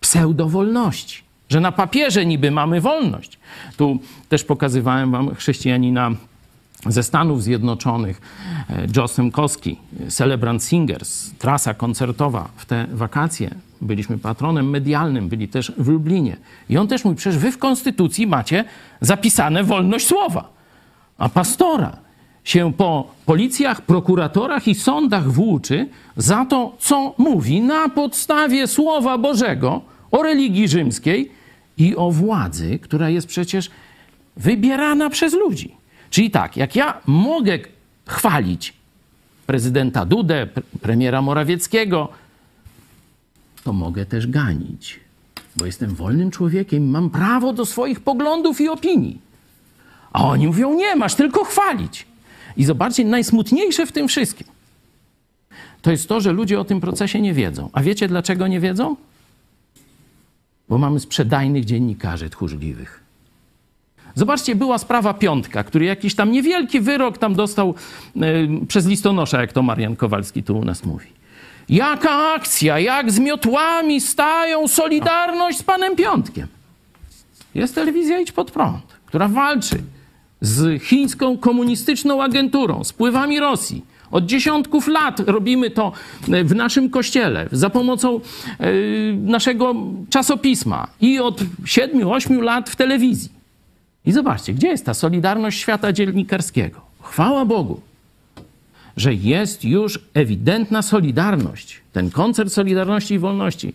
pseudowolności, że na papierze niby mamy wolność. Tu też pokazywałem wam chrześcijanina ze Stanów Zjednoczonych, e, Joseph Koski, Celebrant Singers, trasa koncertowa w te wakacje. Byliśmy patronem medialnym, byli też w Lublinie. I on też mówi, przecież wy w Konstytucji macie zapisane wolność słowa. A pastora się po policjach, prokuratorach i sądach włóczy za to, co mówi na podstawie Słowa Bożego o religii rzymskiej i o władzy, która jest przecież wybierana przez ludzi. Czyli tak, jak ja mogę chwalić prezydenta Dudę, premiera Morawieckiego, to mogę też ganić, bo jestem wolnym człowiekiem, mam prawo do swoich poglądów i opinii. A oni mówią: Nie, masz tylko chwalić. I zobaczcie, najsmutniejsze w tym wszystkim to jest to, że ludzie o tym procesie nie wiedzą. A wiecie dlaczego nie wiedzą? Bo mamy sprzedajnych dziennikarzy tchórzliwych. Zobaczcie, była sprawa Piątka, który jakiś tam niewielki wyrok tam dostał y, przez listonosza, jak to Marian Kowalski tu u nas mówi. Jaka akcja, jak z miotłami stają Solidarność z panem Piątkiem. Jest telewizja Idź Pod Prąd, która walczy z chińską komunistyczną agenturą, z wpływami Rosji. Od dziesiątków lat robimy to e, w naszym kościele za pomocą y, naszego czasopisma i od siedmiu, ośmiu lat w telewizji. I zobaczcie, gdzie jest ta solidarność świata dziennikarskiego? Chwała Bogu, że jest już ewidentna solidarność. Ten koncert Solidarności i Wolności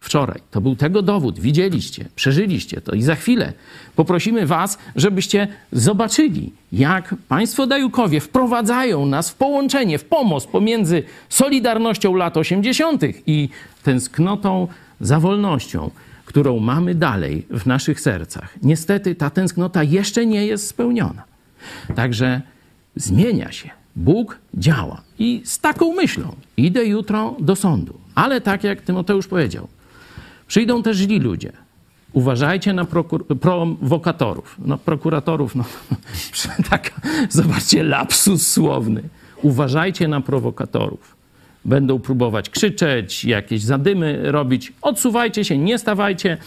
wczoraj to był tego dowód. Widzieliście, przeżyliście to i za chwilę poprosimy Was, żebyście zobaczyli, jak państwo Dajukowie wprowadzają nas w połączenie, w pomoc pomiędzy Solidarnością lat 80. i tęsknotą za wolnością którą mamy dalej w naszych sercach, niestety ta tęsknota jeszcze nie jest spełniona. Także zmienia się. Bóg działa. I z taką myślą idę jutro do sądu. Ale tak jak Tymoteusz powiedział, przyjdą też źli ludzie. Uważajcie na prokur- prowokatorów. No, prokuratorów, no, tak, zobaczcie, lapsus słowny. Uważajcie na prowokatorów. Będą próbować krzyczeć, jakieś zadymy robić. Odsuwajcie się, nie stawajcie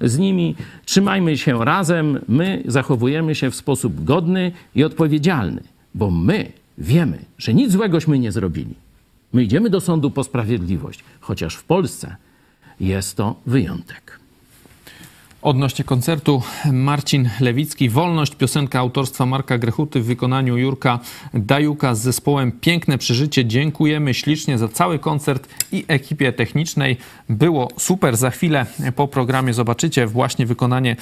z nimi, trzymajmy się razem. My zachowujemy się w sposób godny i odpowiedzialny, bo my wiemy, że nic złegośmy nie zrobili. My idziemy do sądu po sprawiedliwość, chociaż w Polsce jest to wyjątek. Odnośnie koncertu Marcin Lewicki, Wolność, piosenka autorstwa Marka Grechuty w wykonaniu Jurka Dajuka z zespołem Piękne Przeżycie. Dziękujemy ślicznie za cały koncert i ekipie technicznej. Było super. Za chwilę po programie zobaczycie właśnie wykonanie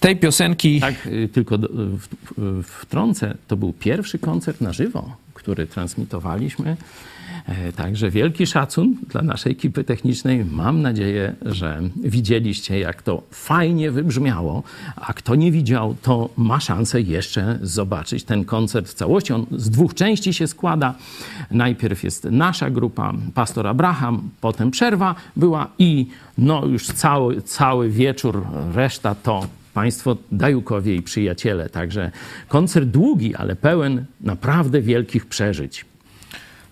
tej piosenki. Tak, y, tylko do, w, w, wtrącę, to był pierwszy koncert na żywo, który transmitowaliśmy. E, Także wielki szacun dla naszej ekipy technicznej. Mam nadzieję, że widzieliście, jak to fajnie wybrzmiało. A kto nie widział, to ma szansę jeszcze zobaczyć ten koncert w całości. On z dwóch części się składa. Najpierw jest nasza grupa, pastor Abraham, potem przerwa była i no już cały, cały wieczór, reszta to Państwo Dajukowie i przyjaciele. Także koncert długi, ale pełen naprawdę wielkich przeżyć.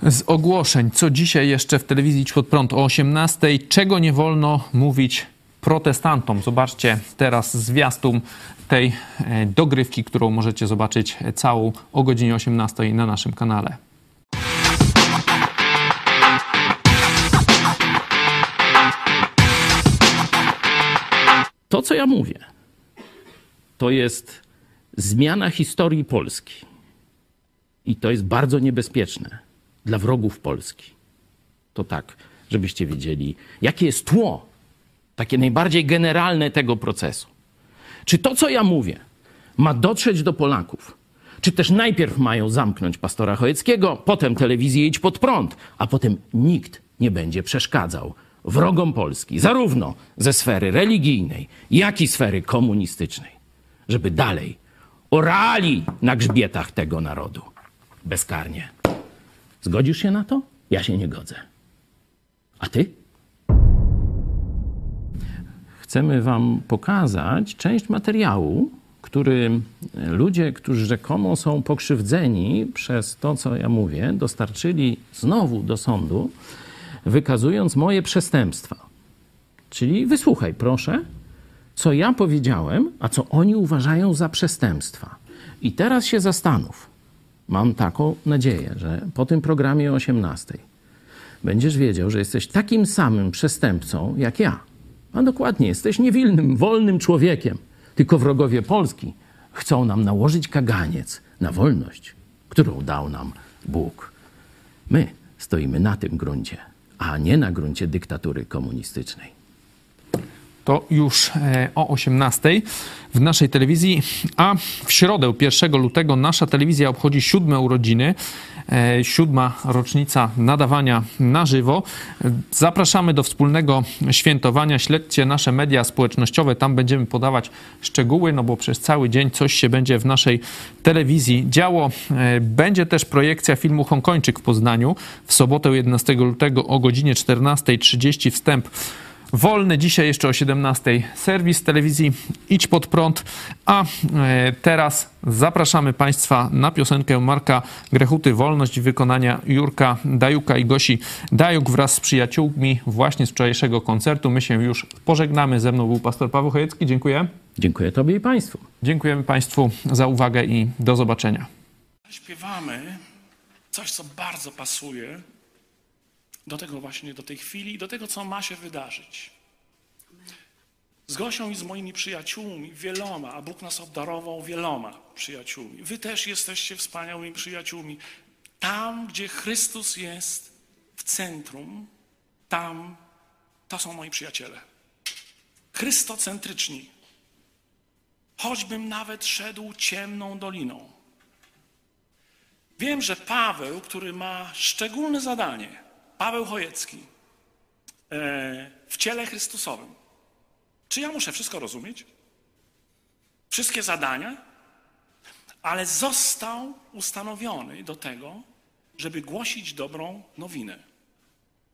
Z ogłoszeń, co dzisiaj jeszcze w telewizji Pod Prąd o 18, czego nie wolno mówić protestantom. Zobaczcie teraz zwiastun tej e, dogrywki, którą możecie zobaczyć całą o godzinie 18 na naszym kanale. To, co ja mówię, to jest zmiana historii Polski. I to jest bardzo niebezpieczne dla wrogów Polski. To tak, żebyście wiedzieli, jakie jest tło, takie najbardziej generalne tego procesu. Czy to, co ja mówię, ma dotrzeć do Polaków? Czy też najpierw mają zamknąć pastora Chojeckiego, potem telewizję idź pod prąd, a potem nikt nie będzie przeszkadzał wrogom Polski, zarówno ze sfery religijnej, jak i sfery komunistycznej, żeby dalej orali na grzbietach tego narodu bezkarnie. Zgodzisz się na to? Ja się nie godzę. A ty? Chcemy Wam pokazać część materiału, który ludzie, którzy rzekomo są pokrzywdzeni przez to, co ja mówię, dostarczyli znowu do sądu, wykazując moje przestępstwa. Czyli wysłuchaj, proszę, co ja powiedziałem, a co oni uważają za przestępstwa. I teraz się zastanów. Mam taką nadzieję, że po tym programie o 18 będziesz wiedział, że jesteś takim samym przestępcą jak ja. A dokładnie, jesteś niewinnym, wolnym człowiekiem. Tylko wrogowie Polski chcą nam nałożyć kaganiec na wolność, którą dał nam Bóg. My stoimy na tym gruncie, a nie na gruncie dyktatury komunistycznej. To już e, o 18 w naszej telewizji, a w środę 1 lutego nasza telewizja obchodzi siódme urodziny, e, siódma rocznica nadawania na żywo. Zapraszamy do wspólnego świętowania. Śledźcie nasze media społecznościowe, tam będziemy podawać szczegóły, no bo przez cały dzień coś się będzie w naszej telewizji działo. E, Będzie też projekcja filmu Hongkończyk w Poznaniu w sobotę 11 lutego o godzinie 14.30 wstęp wolny. Dzisiaj jeszcze o 17 serwis telewizji Idź pod prąd. A e, teraz zapraszamy Państwa na piosenkę Marka Grechuty Wolność wykonania Jurka Dajuka i Gosi Dajuk wraz z przyjaciółmi właśnie z wczorajszego koncertu. My się już pożegnamy. Ze mną był pastor Paweł Chojecki. Dziękuję. Dziękuję Tobie i Państwu. Dziękujemy Państwu za uwagę i do zobaczenia. Śpiewamy coś, co bardzo pasuje do tego właśnie, do tej chwili do tego, co ma się wydarzyć. Z Gosią i z moimi przyjaciółmi, wieloma, a Bóg nas obdarował wieloma przyjaciółmi. Wy też jesteście wspaniałymi przyjaciółmi. Tam, gdzie Chrystus jest w centrum, tam to są moi przyjaciele. Chrystocentryczni. Choćbym nawet szedł ciemną doliną. Wiem, że Paweł, który ma szczególne zadanie, Paweł Chojecki, e, w ciele Chrystusowym. Czy ja muszę wszystko rozumieć? Wszystkie zadania? ale został ustanowiony do tego, żeby głosić dobrą nowinę.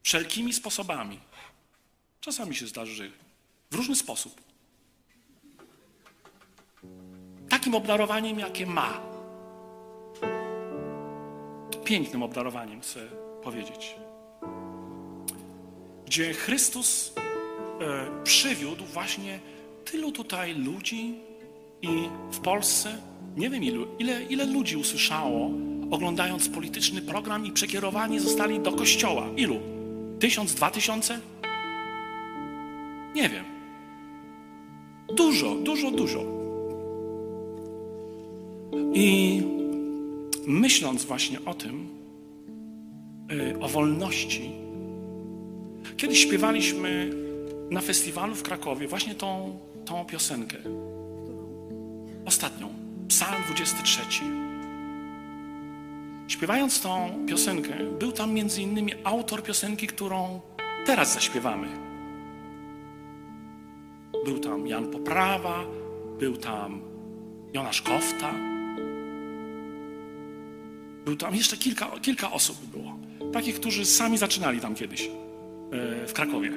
Wszelkimi sposobami. Czasami się zdarzy, że w różny sposób. Takim obdarowaniem, jakie ma. Pięknym obdarowaniem, chcę powiedzieć. Gdzie Chrystus e, przywiódł właśnie tylu tutaj ludzi i w Polsce, nie wiem ilu, ile, ile ludzi usłyszało, oglądając polityczny program i przekierowani zostali do kościoła. Ilu? Tysiąc, dwa tysiące? Nie wiem. Dużo, dużo, dużo. I myśląc właśnie o tym, y, o wolności, kiedyś śpiewaliśmy na festiwalu w Krakowie właśnie tą, tą piosenkę. Ostatnią. Psalm 23. Śpiewając tą piosenkę, był tam między innymi autor piosenki, którą teraz zaśpiewamy. Był tam Jan Poprawa, był tam Jonasz Kofta. Był tam jeszcze kilka, kilka osób było. Takich, którzy sami zaczynali tam kiedyś w Krakowie.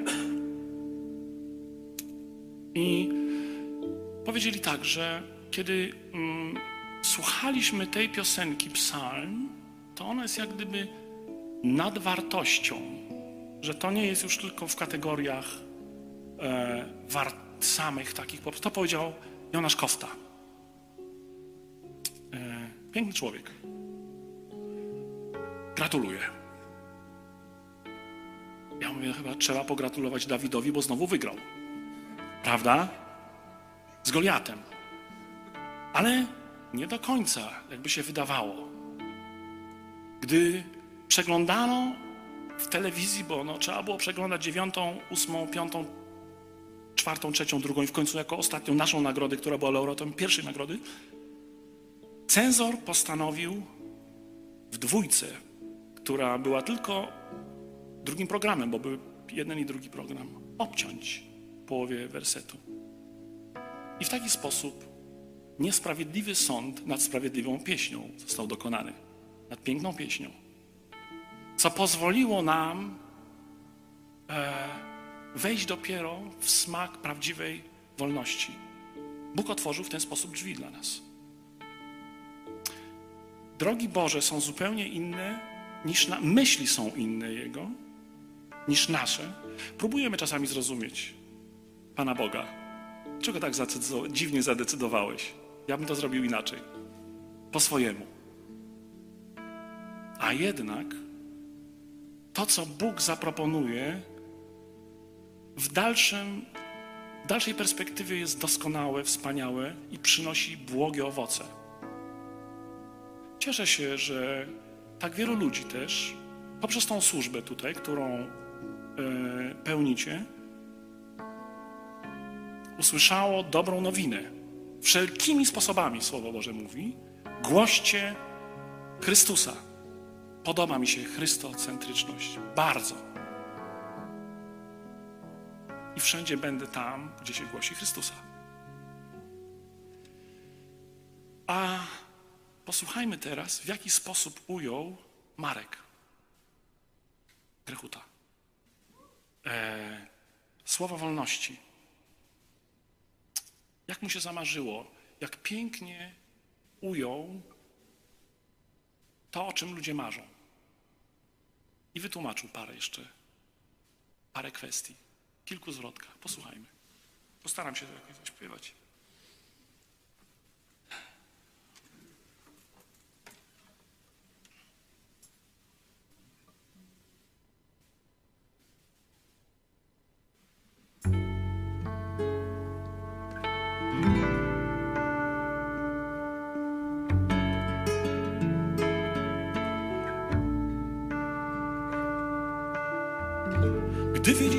I powiedzieli tak, że kiedy mm, słuchaliśmy tej piosenki Psalm, to ona jest jak gdyby nadwartością, że to nie jest już tylko w kategoriach e, wart, samych takich. To powiedział Jonasz Kofta. E, piękny człowiek. Gratuluję. Ja mówię, chyba trzeba pogratulować Dawidowi, bo znowu wygrał. Prawda? Z Goliatem. Ale nie do końca, jakby się wydawało. Gdy przeglądano w telewizji, bo no, trzeba było przeglądać dziewiątą, ósmą, piątą, czwartą, trzecią, drugą i w końcu jako ostatnią naszą nagrodę, która była laureatem pierwszej nagrody, cenzor postanowił w dwójce, która była tylko drugim programem, bo był jeden i drugi program, obciąć połowie wersetu. I w taki sposób niesprawiedliwy sąd nad sprawiedliwą pieśnią został dokonany, nad piękną pieśnią, co pozwoliło nam e, wejść dopiero w smak prawdziwej wolności. Bóg otworzył w ten sposób drzwi dla nas. Drogi Boże są zupełnie inne niż na, myśli są inne Jego niż nasze. Próbujemy czasami zrozumieć Pana Boga. Czego tak dziwnie zadecydowałeś? Ja bym to zrobił inaczej. Po swojemu. A jednak to, co Bóg zaproponuje, w, dalszym, w dalszej perspektywie jest doskonałe, wspaniałe i przynosi błogie owoce. Cieszę się, że tak wielu ludzi też, poprzez tą służbę tutaj, którą y, pełnicie, usłyszało dobrą nowinę. Wszelkimi sposobami, Słowo Boże mówi, głoście Chrystusa. Podoba mi się chrystocentryczność. Bardzo. I wszędzie będę tam, gdzie się głosi Chrystusa. A posłuchajmy teraz, w jaki sposób ujął Marek Grechuta. E, słowa wolności. Jak mu się zamarzyło, jak pięknie ujął to, o czym ludzie marzą. I wytłumaczył parę jeszcze, parę kwestii, kilku zwrotkach. Posłuchajmy. Postaram się to jakoś zaśpiewać.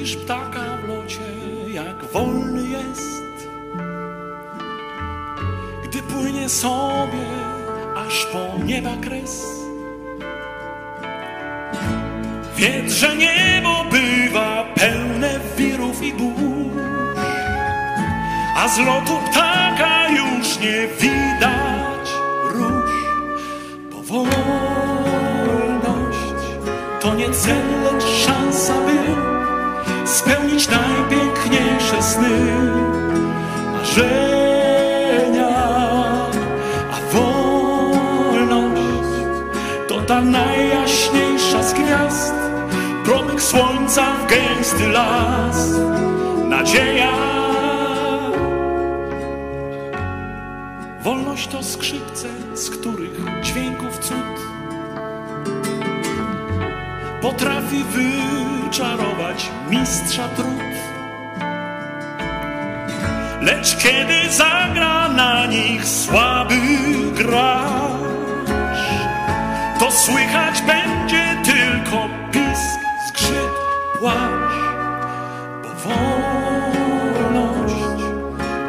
Widzisz ptaka w locie, jak wolny jest, gdy płynie sobie aż po nieba kres. Wiedz, że niebo bywa pełne wirów i burz, a z lotu ptaka już nie widać róż. Wolność to nie cel, lecz szansa, by spełnić najpiękniejsze sny, marzenia. A wolność to ta najjaśniejsza z gwiazd, promyk słońca w gęsty las, nadzieja. Wolność to skrzypce, z których dźwięków cud potrafi wyczarować mistrza trud. Lecz kiedy zagra na nich słaby gracz, to słychać będzie tylko pisk, skrzyp, płaszcz. Bo wolność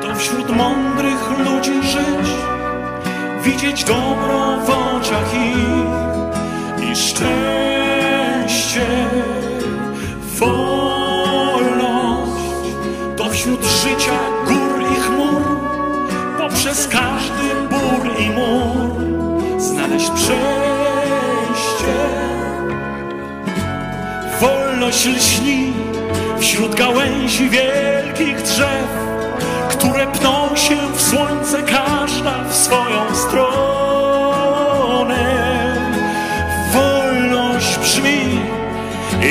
to wśród mądrych ludzi żyć, widzieć dobro w oczach ich i szczęście. Poprzez każdy bór i mur znaleźć przejście. Wolność lśni wśród gałęzi wielkich drzew, które pną się w słońce, każda w swoją stronę. Wolność brzmi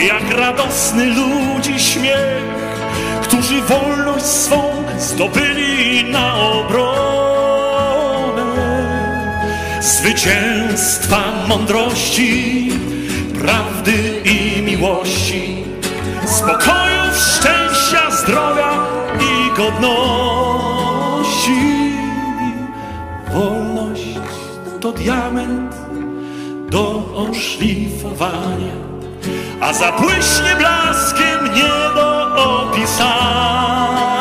jak radosny ludzi śmiech, którzy wolność swą zdobyli na obronę. Zwycięstwa mądrości, prawdy i miłości, spokoju, szczęścia, zdrowia i godności. Wolność to diament do oszlifowania a zabłyśnie blaskiem nie do opisania.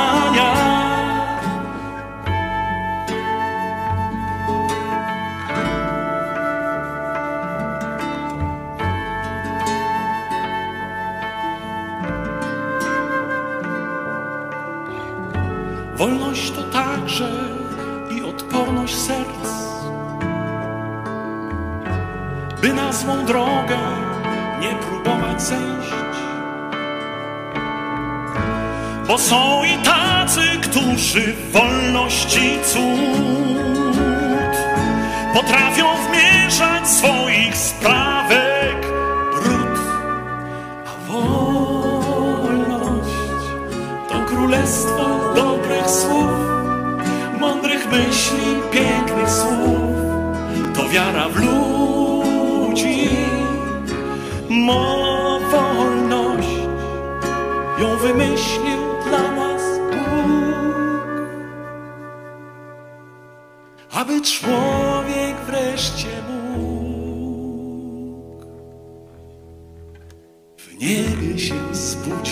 Aby człowiek wreszcie mógł w niebie się zbudzić.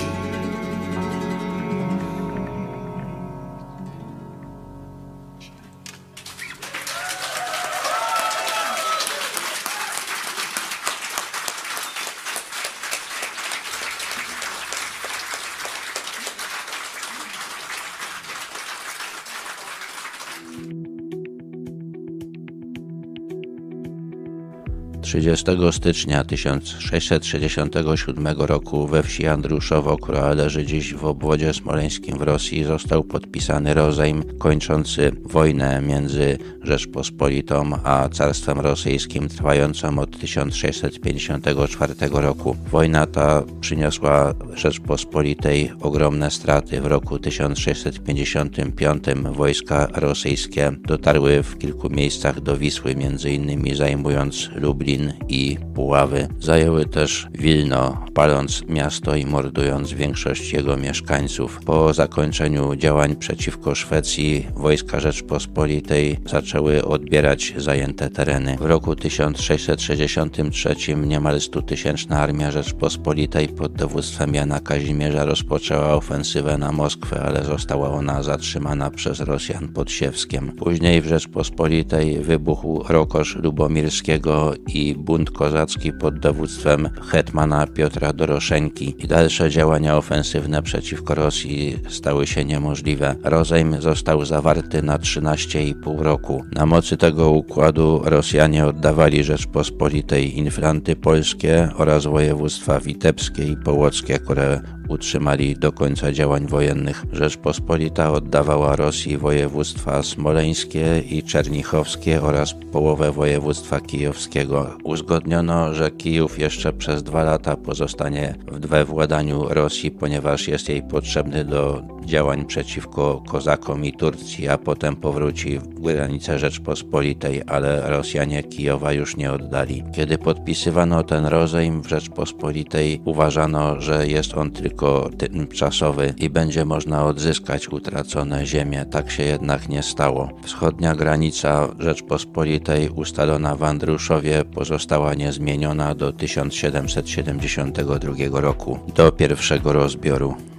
Trzydziestego stycznia 1667 roku we wsi Andruszowo, która leży dziś w obwodzie smoleńskim w Rosji, został podpisany rozejm kończący wojnę między Rzeczpospolitą a Carstwem Rosyjskim trwającą od 1654 roku. Wojna ta przyniosła Rzeczpospolitej ogromne straty. W roku 1655 wojska rosyjskie dotarły w kilku miejscach do Wisły, między innymi zajmując Lublin i Puławy. Zajęły też Wilno, paląc miasto i mordując większość jego mieszkańców. Po zakończeniu działań przeciwko Szwecji wojska Rzeczpospolitej zaczęły odbierać zajęte tereny. W roku 1663 niemal 100-tysięczna armia Rzeczpospolitej pod dowództwem Jana Kazimierza rozpoczęła ofensywę na Moskwę, ale została ona zatrzymana przez Rosjan pod Siewskiem. Później w Rzeczpospolitej wybuchł Rokosz Lubomirskiego i bunt kozacki pod dowództwem hetmana Piotra Doroszeńki i dalsze działania ofensywne przeciwko Rosji stały się niemożliwe. Rozejm został zawarty na 13,5 roku. Na mocy tego układu Rosjanie oddawali Rzeczpospolitej inflanty polskie oraz województwa witebskie i połockie, które utrzymali do końca działań wojennych. Rzeczpospolita oddawała Rosji województwa smoleńskie i czernichowskie oraz połowę województwa kijowskiego. Uzgodniono, że Kijów jeszcze przez dwa lata pozostanie we władaniu Rosji, ponieważ jest jej potrzebny do działań przeciwko Kozakom i Turcji, a potem powróci w granice Rzeczpospolitej, ale Rosjanie Kijowa już nie oddali. Kiedy podpisywano ten rozejm w Rzeczpospolitej, uważano, że jest on tylko tymczasowy i będzie można odzyskać utracone ziemie. Tak się jednak nie stało. Wschodnia granica Rzeczpospolitej ustalona w Andruszowie pozostała niezmieniona do 1772 roku, do pierwszego rozbioru.